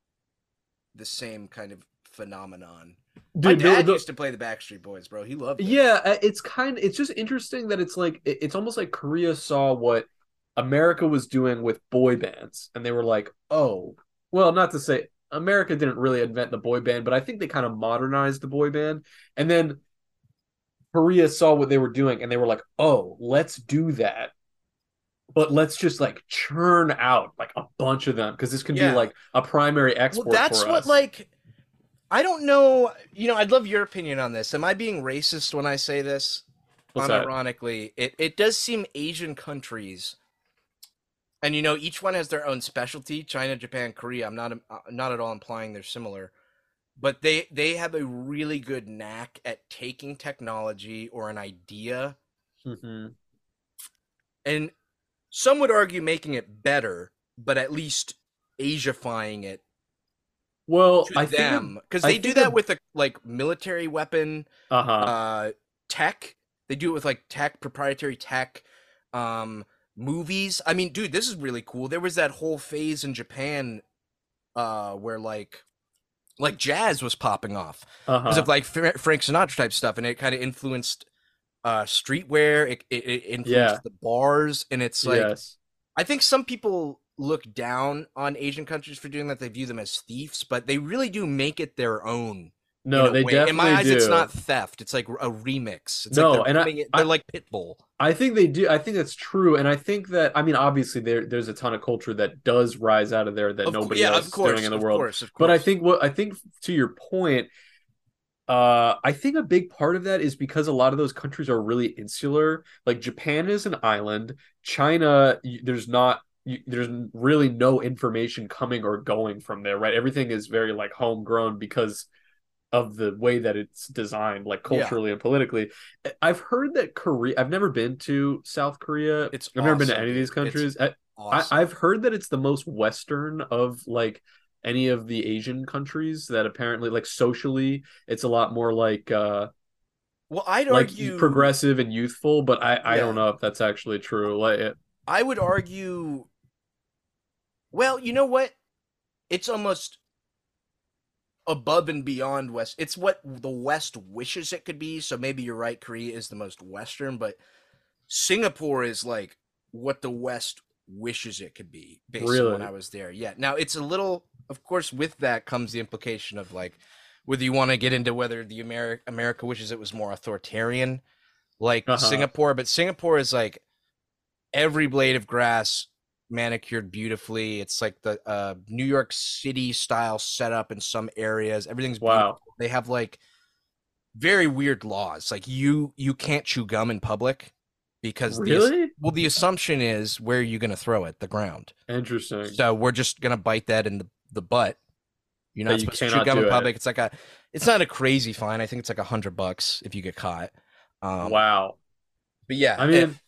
the same kind of phenomenon. Dude, My dad the- used to play the Backstreet Boys, bro. He loved it. Yeah, uh, it's kind Of, it's just interesting that it's like it's almost like Korea saw what America was doing with boy bands and they were like, "Oh, well, not to say America didn't really invent the boy band, but I think they kind of modernized the boy band." And then Korea saw what they were doing and they were like, "Oh, let's do that." But let's just like churn out like a bunch of them because this can Yeah. be like a primary export Well, that's what us. like I don't know. You know, I'd love your opinion on this. Am I being racist when I say this? What's that? It it does seem Asian countries, and you know, each one has their own specialty. China, Japan, Korea. I'm not uh, not at all implying they're similar, but they they have a really good knack at taking technology or an idea Mhm. and some would argue making it better, but at least Asiafying it Well, I them because they do that with a like military weapon uh-huh. uh tech they do it with like tech proprietary tech um movies i mean dude this is really cool there was that whole phase in japan uh where like like jazz was popping off uh-huh. because of like Fra- frank sinatra type stuff and it kind of influenced uh streetwear it, it, it influenced Yeah. the bars and it's like yes. I think some people look down on Asian countries for doing that. They view them as thieves, but they really do make it their own. No, they way. definitely In my eyes, do. it's not theft. It's like a remix. It's No, like they're, and I- it- I- they're like Pitbull. I think they do. I think that's true, and I think that I mean, obviously, there there's a ton of culture that does rise out of there that Of nobody yeah, else course, is doing in the of world. course, of But I think what I think to your point, uh, I think a big part of that is because a lot of those countries are really insular. Like Japan is an island. China, there's not. Y- There's really no information coming or going from there, right? Everything is very like homegrown because of the way that it's designed, like Yeah. culturally and politically. I've heard that Korea. I've never been to South Korea. It's I've never been to any of these countries. I, awesome. I, I've heard that it's the most Western of like any of the Asian countries. That apparently, like socially, it's a lot more like uh well, I'd like argue progressive and youthful. But I I Yeah. don't know if that's actually true. Like it, I would argue. Well, you know what? It's almost above and beyond West. It's what the West wishes it could be. So maybe you're right. Korea is the most Western, but Singapore is like what the West wishes it could be based on when I was there. Yeah. Now it's a little, of course, with that comes the implication of like whether you want to get into whether the America America wishes it was more authoritarian, like Uh-huh. Singapore, but Singapore is like every blade of grass manicured beautifully. It's like the uh, New York City style setup in some areas. Everything's Wow. beautiful. They have like very weird laws. Like you you can't chew gum in public because the really well the assumption is where are you going to throw it? The ground. interesting. So we're just going to bite that in the the butt. You're But not you supposed to chew gum in it. public. It's like a it's not a crazy fine. I think it's like a hundred bucks if you get caught. Um, wow. But yeah, I mean, if-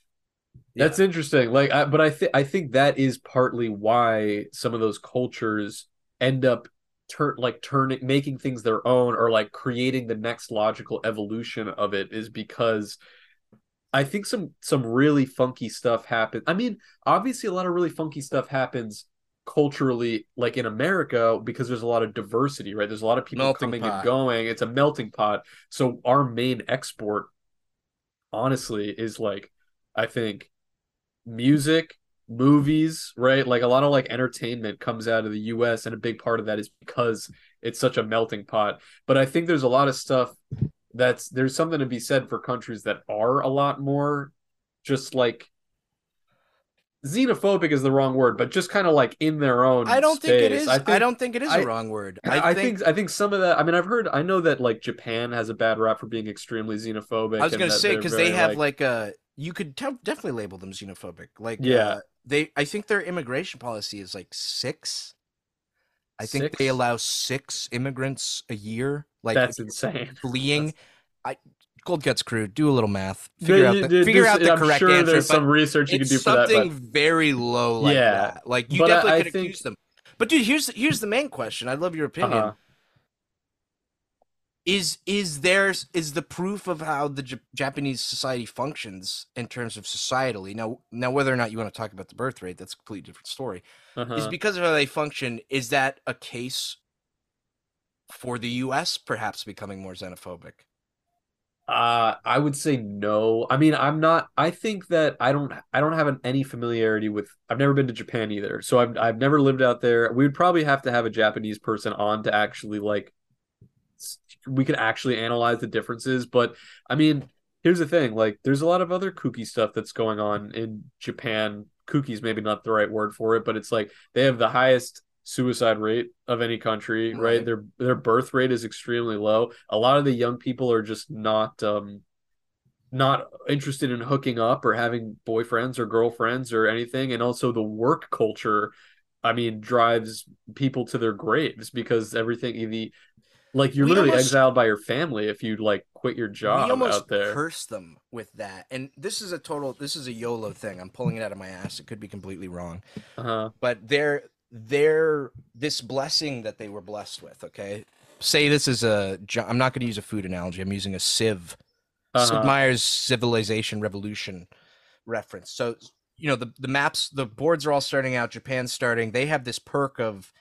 yeah. That's interesting. Like, I, but I think I think that is partly why some of those cultures end up turn like turning making things their own or like creating the next logical evolution of it is because I think some some really funky stuff happens. I mean, obviously a lot of really funky stuff happens culturally like in America because there's a lot of diversity, right? There's a lot of people Melting coming pot. and going. It's a melting pot. So our main export honestly is like I think music, movies, right? Like a lot of like entertainment comes out of the US and a big part of that is because it's such a melting pot. But I think there's a lot of stuff that's there's something to be said for countries that are a lot more just like xenophobic is the wrong word, but just kind of like in their own I don't think it space. is. I I, think don't think it is I- a wrong word. I, think, I think some of that. I mean, I've heard. I know that like Japan has a bad rap for being extremely xenophobic. I was gonna say because they have like, a you could te- definitely label them xenophobic. Like Yeah. uh, they I think their immigration policy is like six. I think they allow six immigrants a year. Like that's insane. *laughs* fleeing. I Cold Cuts crew, do a little math. Figure out the, there- figure there's- out the I'm correct sure answer. There's some research you can do for that. something But very low like Yeah, that. Like you but I- definitely I could think- accuse them. But dude, here's here's the main question. I'd love your opinion. Uh-huh. Is is there is the proof of how the J- Japanese society functions in terms of societally now now whether or not you want to talk about the birth rate that's a completely different story is uh-huh. because of how they function is that a case for the U.S. perhaps becoming more xenophobic? Uh, I would say no. I mean, I'm not. I think that I don't. I don't have an, any familiarity with. I've never been to Japan either, so I've I've never lived out there. We would probably have to have a Japanese person on to actually like. We could actually analyze the differences, but I mean, here's the thing: like, there's a lot of other kooky stuff that's going on in Japan. Kooky is maybe not the right word for it, but it's like they have the highest suicide rate of any country, right? right? Their their birth rate is extremely low. A lot of the young people are just not um not interested in hooking up or having boyfriends or girlfriends or anything and also the work culture I mean drives people to their graves because everything the like you're we literally almost, exiled by your family if you like quit your job we almost out there. Curse them with that, and this is a total. This is a YOLO thing. I'm pulling it out of my ass. It could be completely wrong, uh-huh. but they're their this blessing that they were blessed with. Okay, say this is a. I'm not going to use a food analogy. I'm using a sieve. uh-huh. Sid Meier's Civilization Revolution reference. So you know the the maps, the boards are all starting out. Japan's starting. They have this perk of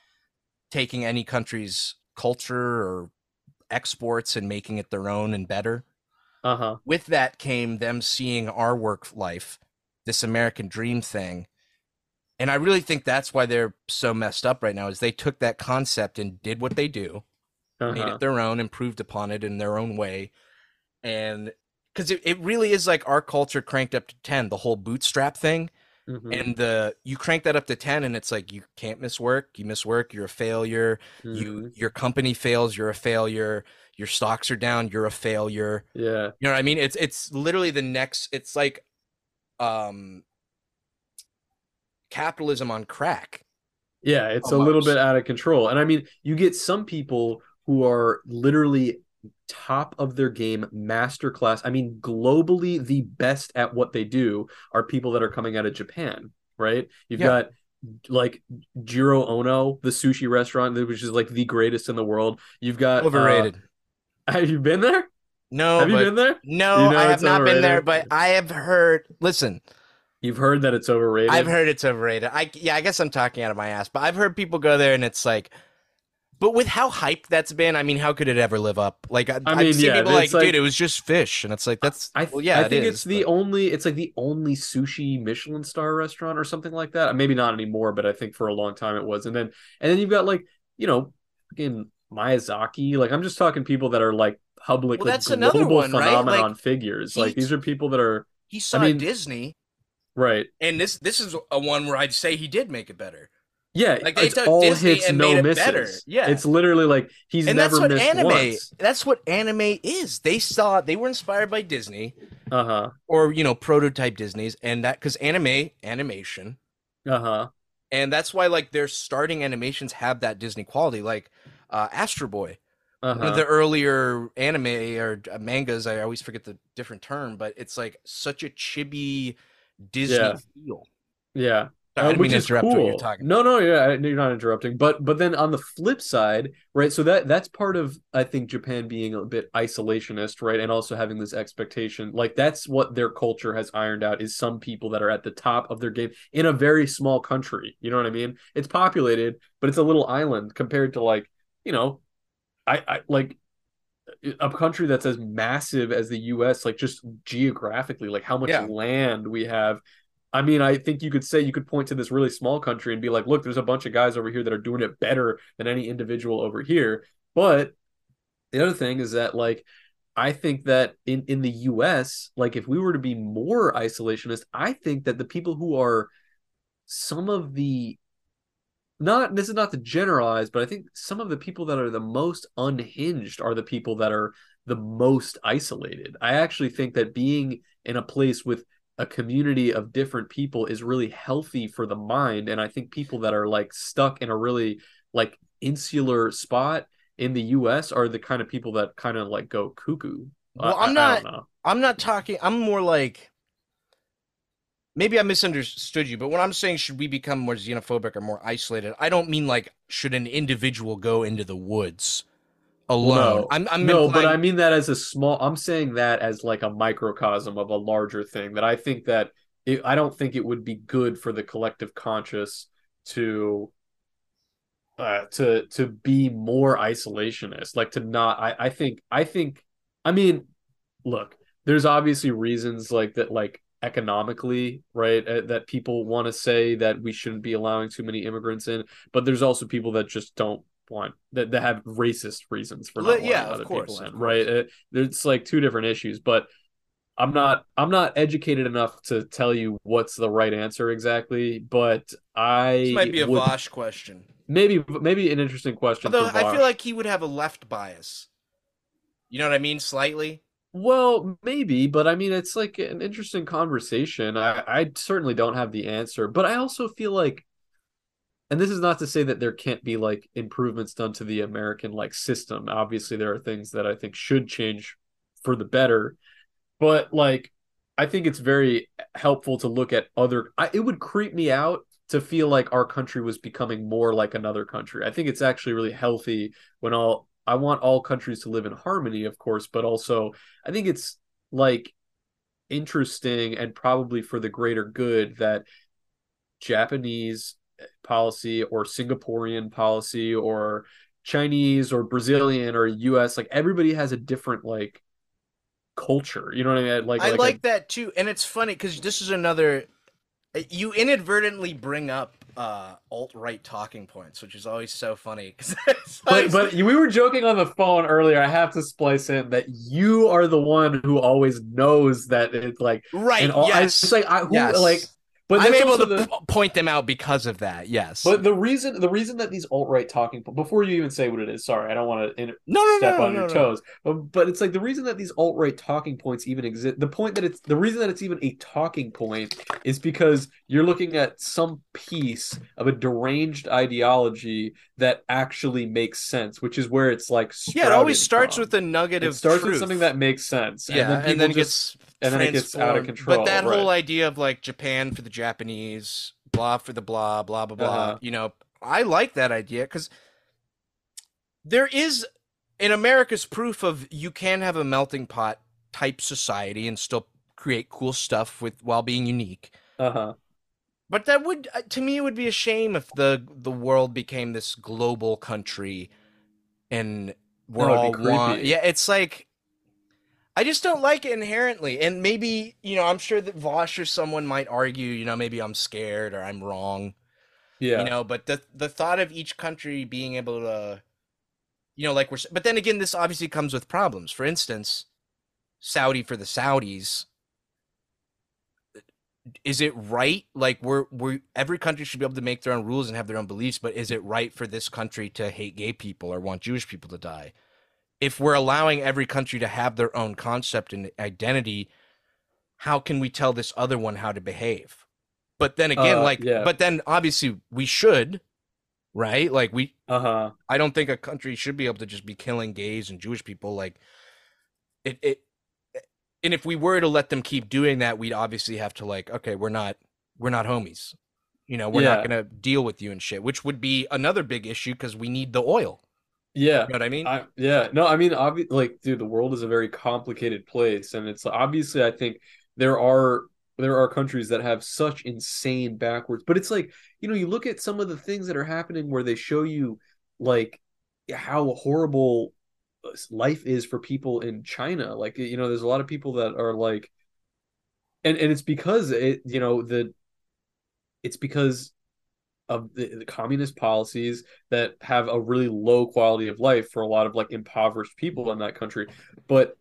taking any country's culture or exports and making it their own and better. Uh-huh. With that came them seeing our work life, this American dream thing, and I really think that's why they're so messed up right now is they took that concept and did what they do, uh-huh. made it their own, improved upon it in their own way. And because it, it really is like our culture cranked up to 10, the whole bootstrap thing. Mm-hmm. And the you crank that up to 10 and it's like you can't miss work, you miss work, you're a failure. Mm-hmm. You your company fails, you're a failure. Your stocks are down, you're a failure. Yeah. You know what I mean? It's it's literally the next it's like um capitalism on crack. Yeah, it's almost. a little bit out of control. And I mean, you get some people who are literally top of their game, masterclass. I mean, globally, the best at what they do are people that are coming out of Japan, right? You've yeah. got like Jiro Ono, the sushi restaurant, which is like the greatest in the world. You've got overrated. Uh, *laughs* have you been there? No. Have you been there? No, you know I have not overrated? been there, but I have heard. Listen, You've heard that it's overrated. I've heard it's overrated. I yeah, I guess I'm talking out of my ass, but I've heard people go there and it's like, but with how hyped that's been, I mean, how could it ever live up? Like, I, I mean, I've seen yeah, people like, like, dude, it was just fish, and it's like that's. I well, yeah, I think it's the only. It's like the only sushi Michelin star restaurant or something like that. Maybe not anymore, but I think for a long time it was. And then and then you've got like you know, again Miyazaki. Like I'm just talking people that are like public, well, that's global another one, phenomenon right? like, figures. He, like these are people that are. He saw I mean, Disney Right. And this this is a one where I'd say he did make it better. Yeah, like it's all Disney hits, no misses. Better. Yeah, it's literally like he's and never that's what anime. Once. That's what anime is. They saw they were inspired by Disney, uh huh, or you know prototype Disney's, and that because anime animation, uh huh, and that's why like their starting animations have that Disney quality, like uh, Astro Boy. Uh-huh. One of the earlier anime or uh, mangas, I always forget the different term, but it's like such a chibi Disney yeah. feel. Yeah. Sorry, uh, which is cool. No, no, yeah, you're not interrupting. But but then on the flip side, right? So that that's part of I think Japan being a bit isolationist, right? And also having this expectation, like that's what their culture has ironed out is some people that are at the top of their game in a very small country. You know what I mean? It's populated, but it's a little island compared to like you know, I I like a country that's as massive as the US, like just geographically, like how much yeah. land we have. I mean, I think you could say you could point to this really small country and be like, look, there's a bunch of guys over here that are doing it better than any individual over here. But the other thing is that, like, I think that in, in the US, like, if we were to be more isolationist, I think that the people who are some of the not this is not to generalize, but I think some of the people that are the most unhinged are the people that are the most isolated. I actually think that being in a place with a community of different people is really healthy for the mind. And I think people that are like stuck in a really like insular spot in the US are the kind of people that kind of like go cuckoo. Well, I, am not I'm not talking I'm more like maybe I misunderstood you, but when I'm saying should we become more xenophobic or more isolated, I don't mean like should an individual go into the woods alone. No, I'm, I'm no implying... but I mean that as a small. I'm saying that as like a microcosm of a larger thing. That I think that it, I don't think it would be good for the collective conscious to uh, to to be more isolationist, like to not. I I think I think I mean, look, there's obviously reasons like that, like economically, right, uh, that people want to say that we shouldn't be allowing too many immigrants in, but there's also people that just don't want that, that have racist reasons for not yeah, other course, people in, right? It, uh, it's like two different issues, but I'm not I'm not educated enough to tell you what's the right answer exactly, but I this might be a would, Vosh question. Maybe maybe an interesting question. Although I feel like he would have a left bias. You know what I mean? Slightly. Well, maybe, but I mean, it's like an interesting conversation. I, I certainly don't have the answer, but I also feel like, and this is not to say that there can't be like improvements done to the American like system. Obviously, there are things that I think should change for the better, but like, I think it's very helpful to look at other. I, it would creep me out to feel like our country was becoming more like another country. I think it's actually really healthy when all I want all countries to live in harmony, of course, but also I think it's like interesting and probably for the greater good that Japanese policy or Singaporean policy or Chinese or Brazilian or US, like everybody has a different like culture. You know what I mean? Like I like, like a... that too. And it's funny because this is another you inadvertently bring up uh, alt right talking points, which is always so funny. *laughs* but but we were joking on the phone earlier. I have to splice in that you are the one who always knows that it's like right. All, yes. It's like I, who, yes. like but I'm able to the, point them out because of that. Yes. But the reason the reason that these alt right talking before you even say what it is, sorry, I don't want to inter- no, no, step no, on no, your no. toes. But, but it's like the reason that these alt right talking points even exist. The point that it's the reason that it's even a talking point is because you're looking at some piece of a deranged ideology that actually makes sense, which is where it's like yeah, it always starts from. with a nugget it of starts truth. with something that makes sense. Yeah, and then, and then just, gets and then it gets out of control. But that right. whole idea of like Japan for the Japanese, blah for the blah, blah blah blah. Uh-huh. You know, I like that idea because there is in America's proof of you can have a melting pot type society and still create cool stuff with while being unique. Uh huh. But that would, uh, to me, it would be a shame if the the world became this global country, and we're all one. Yeah, it's like I just don't like it inherently. And maybe you know, I'm sure that Vosh or someone might argue, you know, maybe I'm scared or I'm wrong. Yeah. You know, but the the thought of each country being able to, you know, like we're. But then again, this obviously comes with problems. For instance, Saudi for the Saudis is it right like we're we every country should be able to make their own rules and have their own beliefs but is it right for this country to hate gay people or want jewish people to die if we're allowing every country to have their own concept and identity how can we tell this other one how to behave but then again Uh, like yeah. but then obviously we should right like we Uh huh. I don't think a country should be able to just be killing gays and Jewish people. Like it, it, and if we were to let them keep doing that, we'd obviously have to like, okay, we're not, we're not homies. You know, we're Yeah. not gonna deal with you and shit, which would be another big issue because we need the oil. Yeah. You know what I mean? I, yeah, no, I mean, obvi- like, dude, the world is a very complicated place, and it's obviously, I think there are there are countries that have such insane backwards, but it's like, you know, you look at some of the things that are happening where they show you like how horrible uh, life is for people in China. Like, you know, there's a lot of people that are like, and and it's because it, you know, the it's because of the, the communist policies that have a really low quality of life for a lot of like impoverished people in that country. But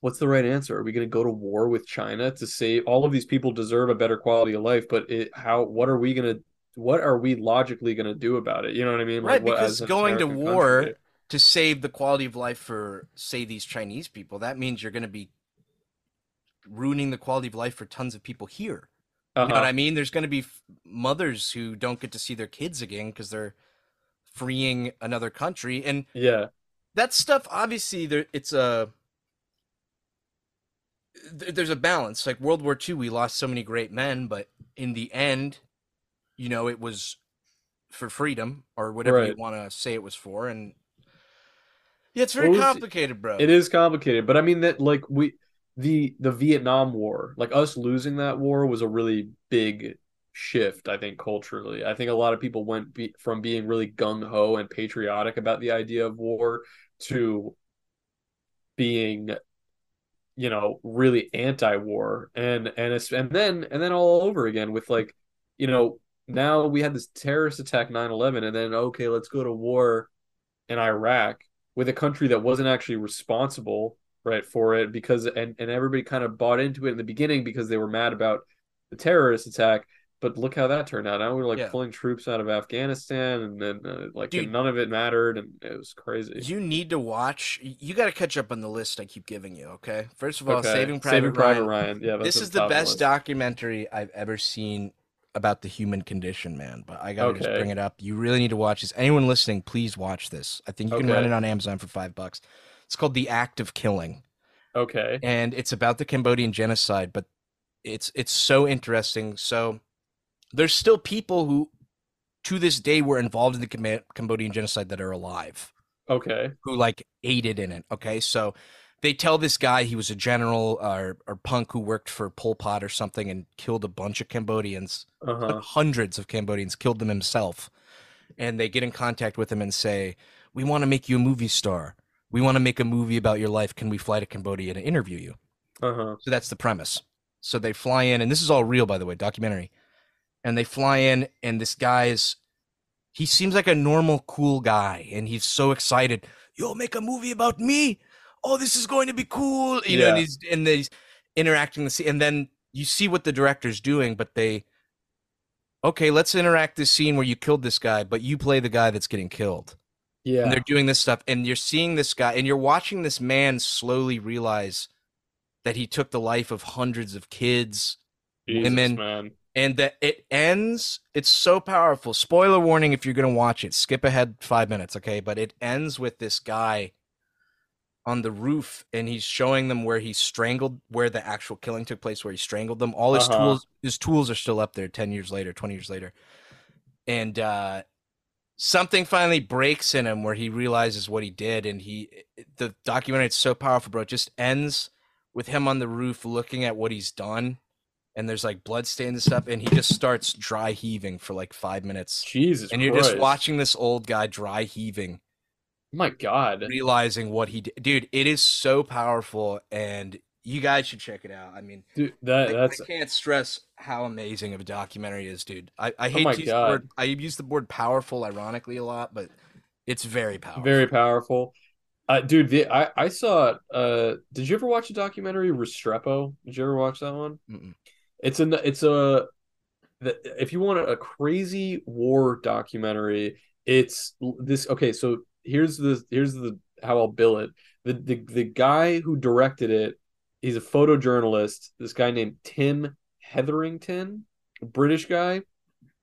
what's the right answer? Are we going to go to war with China to save all of these people deserve a better quality of life? But it, how? What are we going to? What are we logically going to do about it? You know what I mean? right, what- because going to war country. to save the quality of life for say these Chinese people, that means you're gonna be ruining the quality of life for tons of people here. You know Uh-huh. what I mean? There's going to be f- mothers who don't get to see their kids again because they're freeing another country, and Yeah, that stuff. Obviously, there it's a there's a balance. Like World War II, we lost so many great men, but in the end, you know, it was for freedom or whatever you want to say it was for, and yeah, it's very was- complicated, bro. it is complicated, but I mean that like we the the Vietnam War, like us losing that war was a really big shift. I think culturally, I think a lot of people went be, from being really gung ho and patriotic about the idea of war to being you know really anti-war and and and then and then all over again with like you know now we had this terrorist attack 9-11 and then okay let's go to war in iraq with a country that wasn't actually responsible right for it because and and everybody kind of bought into it in the beginning because they were mad about the terrorist attack but look how that turned out. Now we're like yeah. pulling troops out of Afghanistan, and then uh, like Dude, none of it mattered, and it was crazy. You need to watch. You got to catch up on the list I keep giving you. Okay, first of all, okay. Saving Private Saving Ryan. Ryan. Yeah, this is the best list. documentary I've ever seen about the human condition, man. But I gotta okay. just bring it up. You really need to watch this. Anyone listening, please watch this. I think you can okay. rent it on Amazon for five bucks. It's called The Act of Killing. Okay. And it's about the Cambodian genocide, but it's it's so interesting. So there's still people who to this day were involved in the Cambodian genocide that are alive. Okay. Who like aided in it. Okay. So they tell this guy he was a general or, or punk who worked for Pol Pot or something and killed a bunch of Cambodians, uh-huh. hundreds of Cambodians, killed them himself. And they get in contact with him and say, We want to make you a movie star. We want to make a movie about your life. Can we fly to Cambodia to interview you? Uh-huh. So that's the premise. So they fly in, and this is all real, by the way, documentary and they fly in and this guy is he seems like a normal cool guy and he's so excited yo make a movie about me oh this is going to be cool you yeah. know and he's and he's interacting the scene and then you see what the director's doing but they okay let's interact this scene where you killed this guy but you play the guy that's getting killed yeah and they're doing this stuff and you're seeing this guy and you're watching this man slowly realize that he took the life of hundreds of kids Jesus, women man. and that it ends it's so powerful. Spoiler warning if you're going to watch it. Skip ahead 5 minutes okay? But it ends with this guy on the roof and he's showing them where he strangled where the actual killing took place where he strangled them. All his uh-huh. tools his tools are still up there 10 years later 20 years later. And uh something finally breaks in him where he realizes what he did and he the documentary it's so powerful bro it just ends with him on the roof looking at what he's done and there's like blood stains and stuff, and he just starts dry heaving for like five minutes. Jesus, and you're Christ. just watching this old guy dry heaving. my God, realizing what he did, dude. It is so powerful, and you guys should check it out. I mean, dude, that I, that's I can't stress how amazing of a documentary is, dude. I, I oh hate oh to use God. the word. I use the word powerful ironically a lot, but it's very powerful. Very powerful. Uh, dude, the, I I saw. Uh, did you ever watch the documentary Restrepo? Did you ever watch that one? Mm-mm. It's a it's a if you want a crazy war documentary, it's this. Okay, so here's the here's the how I'll bill it. The the the guy who directed it, he's a photojournalist. This guy named Tim Hetherington, a British guy.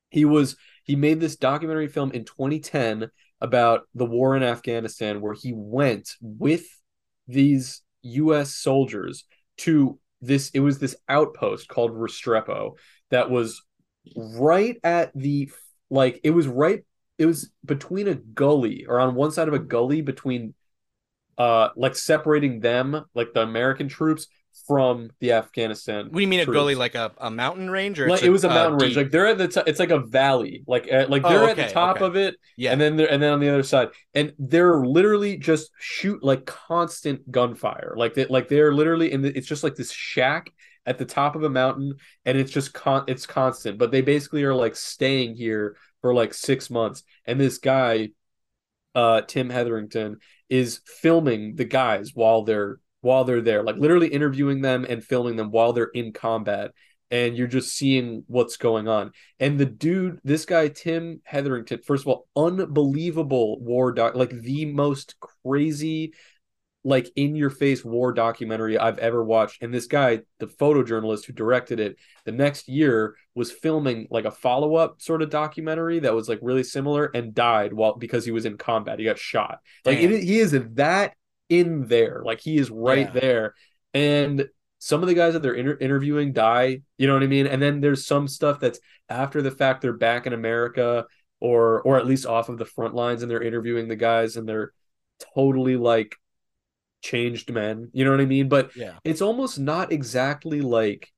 He was he made this documentary film in 2010 about the war in Afghanistan, where he went with these U.S. soldiers to this it was this outpost called Restrepo that was right at the like it was right it was between a gully or on one side of a gully between uh like separating them like the American troops from the Afghanistan. What do you mean troops. a gully, like a, a mountain range, or like, it was a mountain uh, range? Like they're at the t- it's like a valley, like uh, like they're oh, okay, at the top okay. of it, yeah, and then they're and then on the other side, and they're literally just shoot like constant gunfire, like they like they're literally in the, it's just like this shack at the top of a mountain, and it's just con it's constant, but they basically are like staying here for like six months, and this guy, uh, Tim Hetherington, is filming the guys while they're while they're there, like literally interviewing them and filming them while they're in combat. And you're just seeing what's going on. And the dude, this guy, Tim Hetherington, first of all, unbelievable war doc, like the most crazy, like in your face war documentary I've ever watched. And this guy, the photojournalist who directed it, the next year was filming like a follow up sort of documentary that was like really similar and died while because he was in combat. He got shot. Like it, he is that in there. Like he is right yeah. there. And some of the guys that they're inter- interviewing die, you know what I mean? And then there's some stuff that's after the fact they're back in America or or at least off of the front lines and they're interviewing the guys and they're totally like changed men, you know what I mean? But yeah. it's almost not exactly like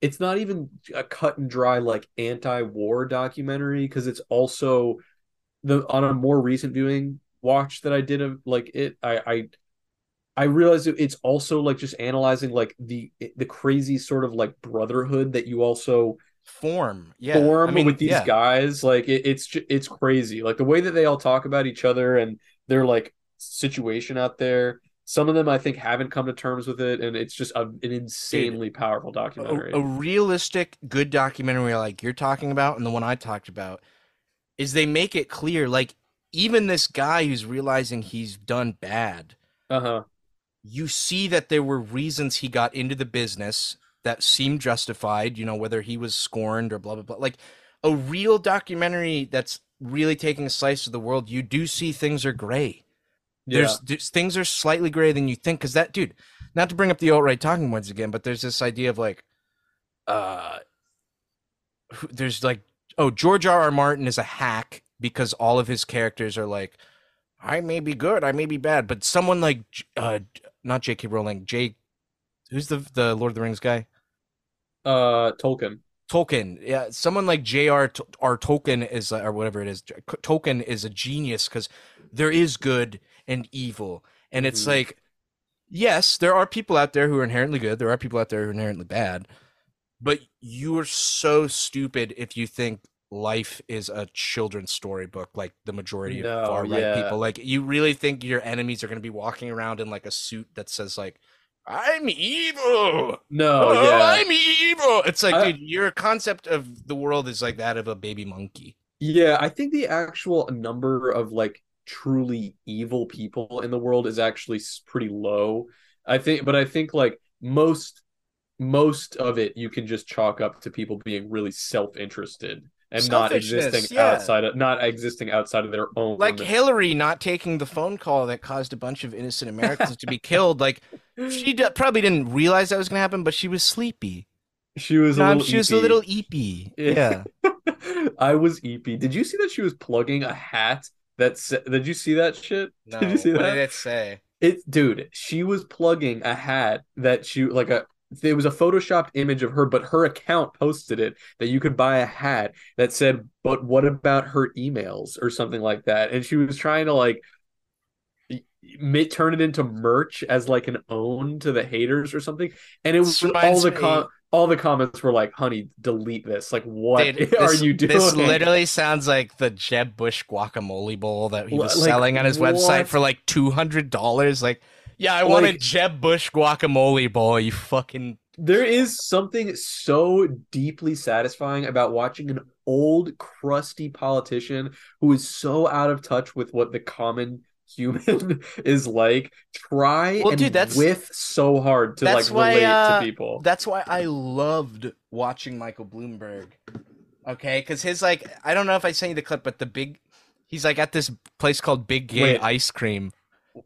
it's not even a cut and dry like anti-war documentary because it's also the on a more recent viewing watch that I did of like it I I I realized it's also like just analyzing like the the crazy sort of like brotherhood that you also form yeah form I mean, with these yeah. guys like it, it's it's crazy like the way that they all talk about each other and their like situation out there some of them i think haven't come to terms with it and it's just a, an insanely powerful documentary a, a realistic good documentary like you're talking about and the one I talked about is they make it clear like even this guy who's realizing he's done bad uh-huh you see that there were reasons he got into the business that seemed justified, you know, whether he was scorned or blah blah blah. Like a real documentary that's really taking a slice of the world, you do see things are gray. Yeah There's, there's things are slightly gray than you think because that dude, not to bring up the alt right talking points again, but there's this idea of like, uh, there's like, oh, George R. R. Martin is a hack because all of his characters are like, I may be good, I may be bad, but someone like, uh, not J.K. Rowling, J, who's the the Lord of the Rings guy? uh tolkien Tolkien, yeah, someone like J.R. T- R. Tolkien is, uh, or whatever it is. Tolkien is a genius because there is good and evil, and it's Mhm. like, yes, there are people out there who are inherently good. There are people out there who are inherently bad, but you are so stupid if you think life is a children's storybook, like the majority of far right yeah. people. Like, you really think your enemies are going to be walking around in like a suit that says like, "I'm evil." no oh, yeah I'm evil. It's like, I- dude, your concept of the world is like that of a baby monkey. Yeah, I think the actual number of like truly evil people in the world is actually pretty low. I think, but I think like most most of it you can just chalk up to people being really self-interested and not existing yeah. outside of not existing outside of their own Like Hillary not taking the phone call that caused a bunch of innocent Americans to be *laughs* killed. Like, she d- probably didn't realize that was going to happen, but she was sleepy. she was a Um, little she was a eepy. little eepy. Yeah. Yeah. *laughs* I was eepy. Did you see that she was plugging a hat that sa- did you see that shit? No, *laughs* Did you see what that? did it say? It, dude, she was plugging a hat that she like a. There was a photoshopped image of her, but her account posted it that you could buy a hat that said, "But what about her emails?" or something like that, and she was trying to like turn it into merch as like an own to the haters or something, and it was all the com- all the comments were like, "Honey, delete this." Like, what Dude, *laughs* are this- you doing? This literally sounds like the Jeb Bush guacamole bowl that he was Like, selling on his website for like two hundred dollars. Like, yeah, I Like- want a Jeb Bush guacamole bowl. You fucking There is something so deeply satisfying about watching an old, crusty politician who is so out of touch with what the common human *laughs* is like try Well, and dude, that's- whiff so hard to like why, relate uh, to people. That's why I loved watching Michael Bloomberg. Okay, because his like I don't know if I sent you the clip, but the big he's like at this place called Big Gay Wait. Ice Cream.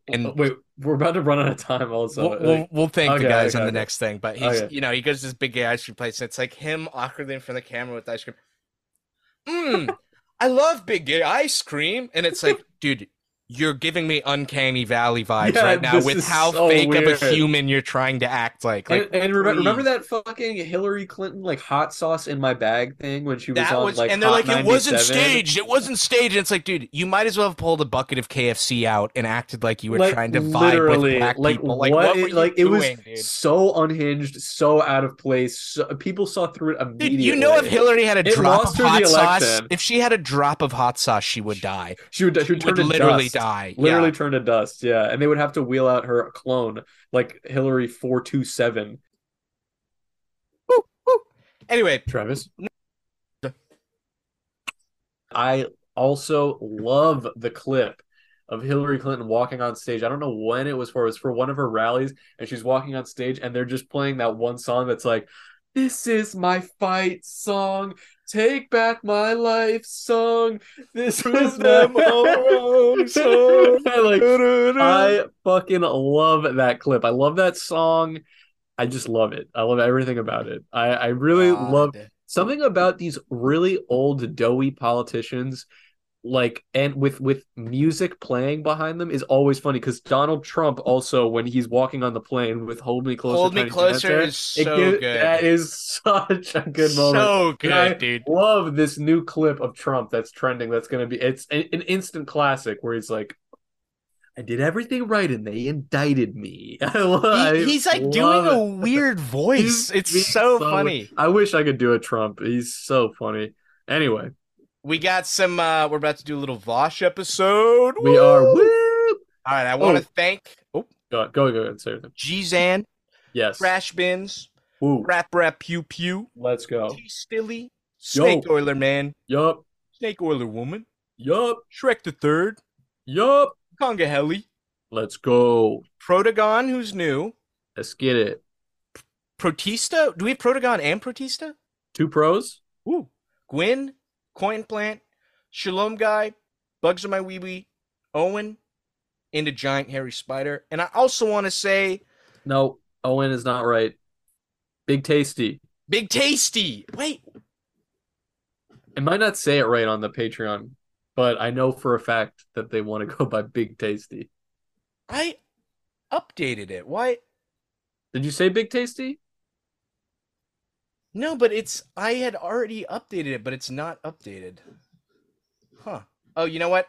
and- Wait, we're about to run out of time. Also, we'll, we'll, we'll thank okay, the guys okay, on the okay. next thing, but he's you know he goes to this Big Gay Ice Cream place. And it's like him awkwardly in front of the camera with ice cream. Mmm, *laughs* I love Big Gay Ice Cream, and it's like, dude. You're giving me uncanny valley vibes Yeah, right now with how so fake weird. of a human you're trying to act like. Like, and, and remember, remember that fucking Hillary Clinton like hot sauce in my bag thing when she was that on was, like and they're like, it wasn't staged. It wasn't staged. And it's like, dude, you might as well have pulled a bucket of KFC out and acted like you were like trying to vibe with black like people. Like, what? what, it- like it was dude? so unhinged, so out of place. So, people saw through it Dude, immediately. you know, if Hillary had a It drop of hot sauce, if she had a drop of hot sauce, she would die. she would, she She would turn would literally. Die. Literally yeah. turn to dust. Yeah, and they would have to wheel out her clone, like Hillary four two seven. Anyway, Travis. I also love the clip of Hillary Clinton walking on stage. I don't know when it was for. It was for one of her rallies, and she's walking on stage, and they're just playing that one song that's like, "This is my fight song, take back my life song. This is them all wrong song." *laughs* like, I fucking love that clip. I love that song. I just love it. I love everything about it. I I really love something about these really old doughy politicians like and with with music playing behind them is always funny because Donald Trump also when he's walking on the plane with "Hold Me Closer." Hold Me Closer is it so gives- good. That is *laughs* such a good moment. So good, I dude. Love this new clip of Trump that's trending. That's gonna be it's an, an instant classic where he's like, "I did everything right and they indicted me." *laughs* He, he's like doing a weird *laughs* voice. It's he's so funny. I wish I could do a Trump. He's so funny. Anyway, We got some. uh We're about to do a little Vosh episode. we are. Woo! Woo! All right. I want to Oh. thank oh Go go go and say everything. Gzan, Yes. Trash Bins, Woo. Rap Rap Pew Pew, Let's go. T Stilly, Snake Oiler Man, Yup. Snake Oiler Woman, Yup. Shrek the Third, Yup. Conga Heli, Let's go. Protagon, who's new, Let's get it. Protista. Do we have Protagon and Protista? Two pros. Ooh. Gwyn, Coin Plant, Shalom Guy, Bugs on My Wee Wee, Owen, and a giant hairy spider. And I also want to say No, Owen is not right. Big Tasty. Big Tasty. Wait, I might not say it right on the Patreon, but I know for a fact that they want to go by Big Tasty. I updated it. Why? Did you say Big Tasty? No, but it's I had already updated it, but it's not updated. Huh. Oh, you know what?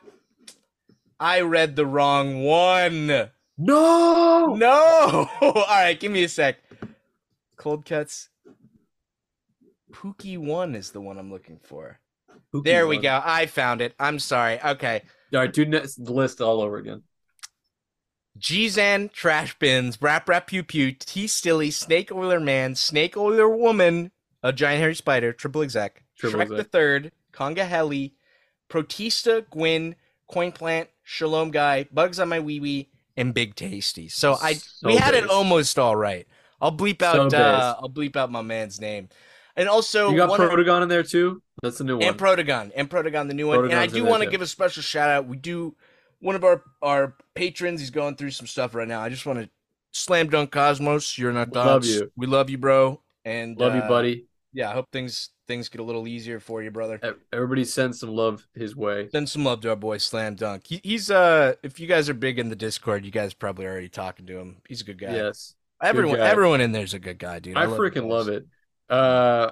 I read the wrong one. No. No. *laughs* All right, give me a sec. Cold cuts. Pookie one is the one I'm looking for. There we go. I found it. I'm sorry. Okay. All right, do the list all over again. Gzan, Trash Bins, Rap Rap Pew Pew, T Stilly, Snake Oiler Man, Snake Oiler Woman, a giant hairy spider, triple exec, Triple Shrek exec. the Third, Conga Heli, Protista, Gwyn, Coin Plant, Shalom Guy, Bugs on My Wee Wee, and Big Tasty. So I So we had it almost all right. I'll bleep So out uh. I'll bleep out my man's name. And also You got one of- Protagon in there too. That's the new one. and Protagon and Protagon, the new one. and I do want to give a special shout out. We do one of our our patrons. He's going through some stuff right now. I just want to slam dunk Cosmos. You're not We love you. We love you, bro. And Love you, uh, buddy. Yeah, I hope things things get a little easier for you, brother. Everybody send some love his way. Send some love to our boy Slam Dunk. He, he's uh, if you guys are big in the Discord, you guys probably already talking to him. He's a good guy. Yes. everyone guy. everyone in there's a good guy, dude. I, love freaking love it. Uh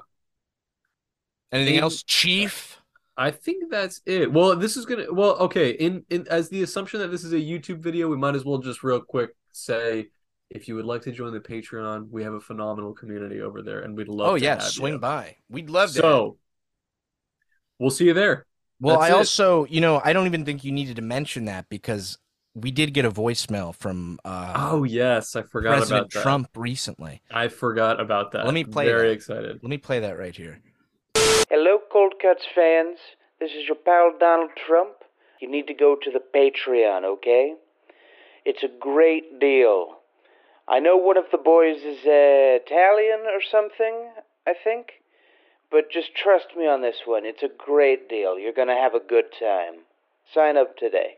Anything else, Chief? I think that's it. Well, this is gonna well, okay. In in as the assumption that this is a YouTube video, we might as well just real quick say if you would like to join the Patreon, we have a phenomenal community over there, and we'd love. Oh to yeah, have swing you. by. We'd love to. So we'll see you there. Well, That's I it. also, you know, I don't even think you needed to mention that because we did get a voicemail from uh, Oh yes, I forgot President about that. Trump recently. I forgot about that. Let me play Very that. excited. Let me play that right here. Hello, Cold Cuts fans. This is your pal Donald Trump. You need to go to the Patreon, okay? It's a great deal. I know one of the boys is uh, Italian or something, I think. But just trust me on this one. It's a great deal. You're going to have a good time. Sign up today.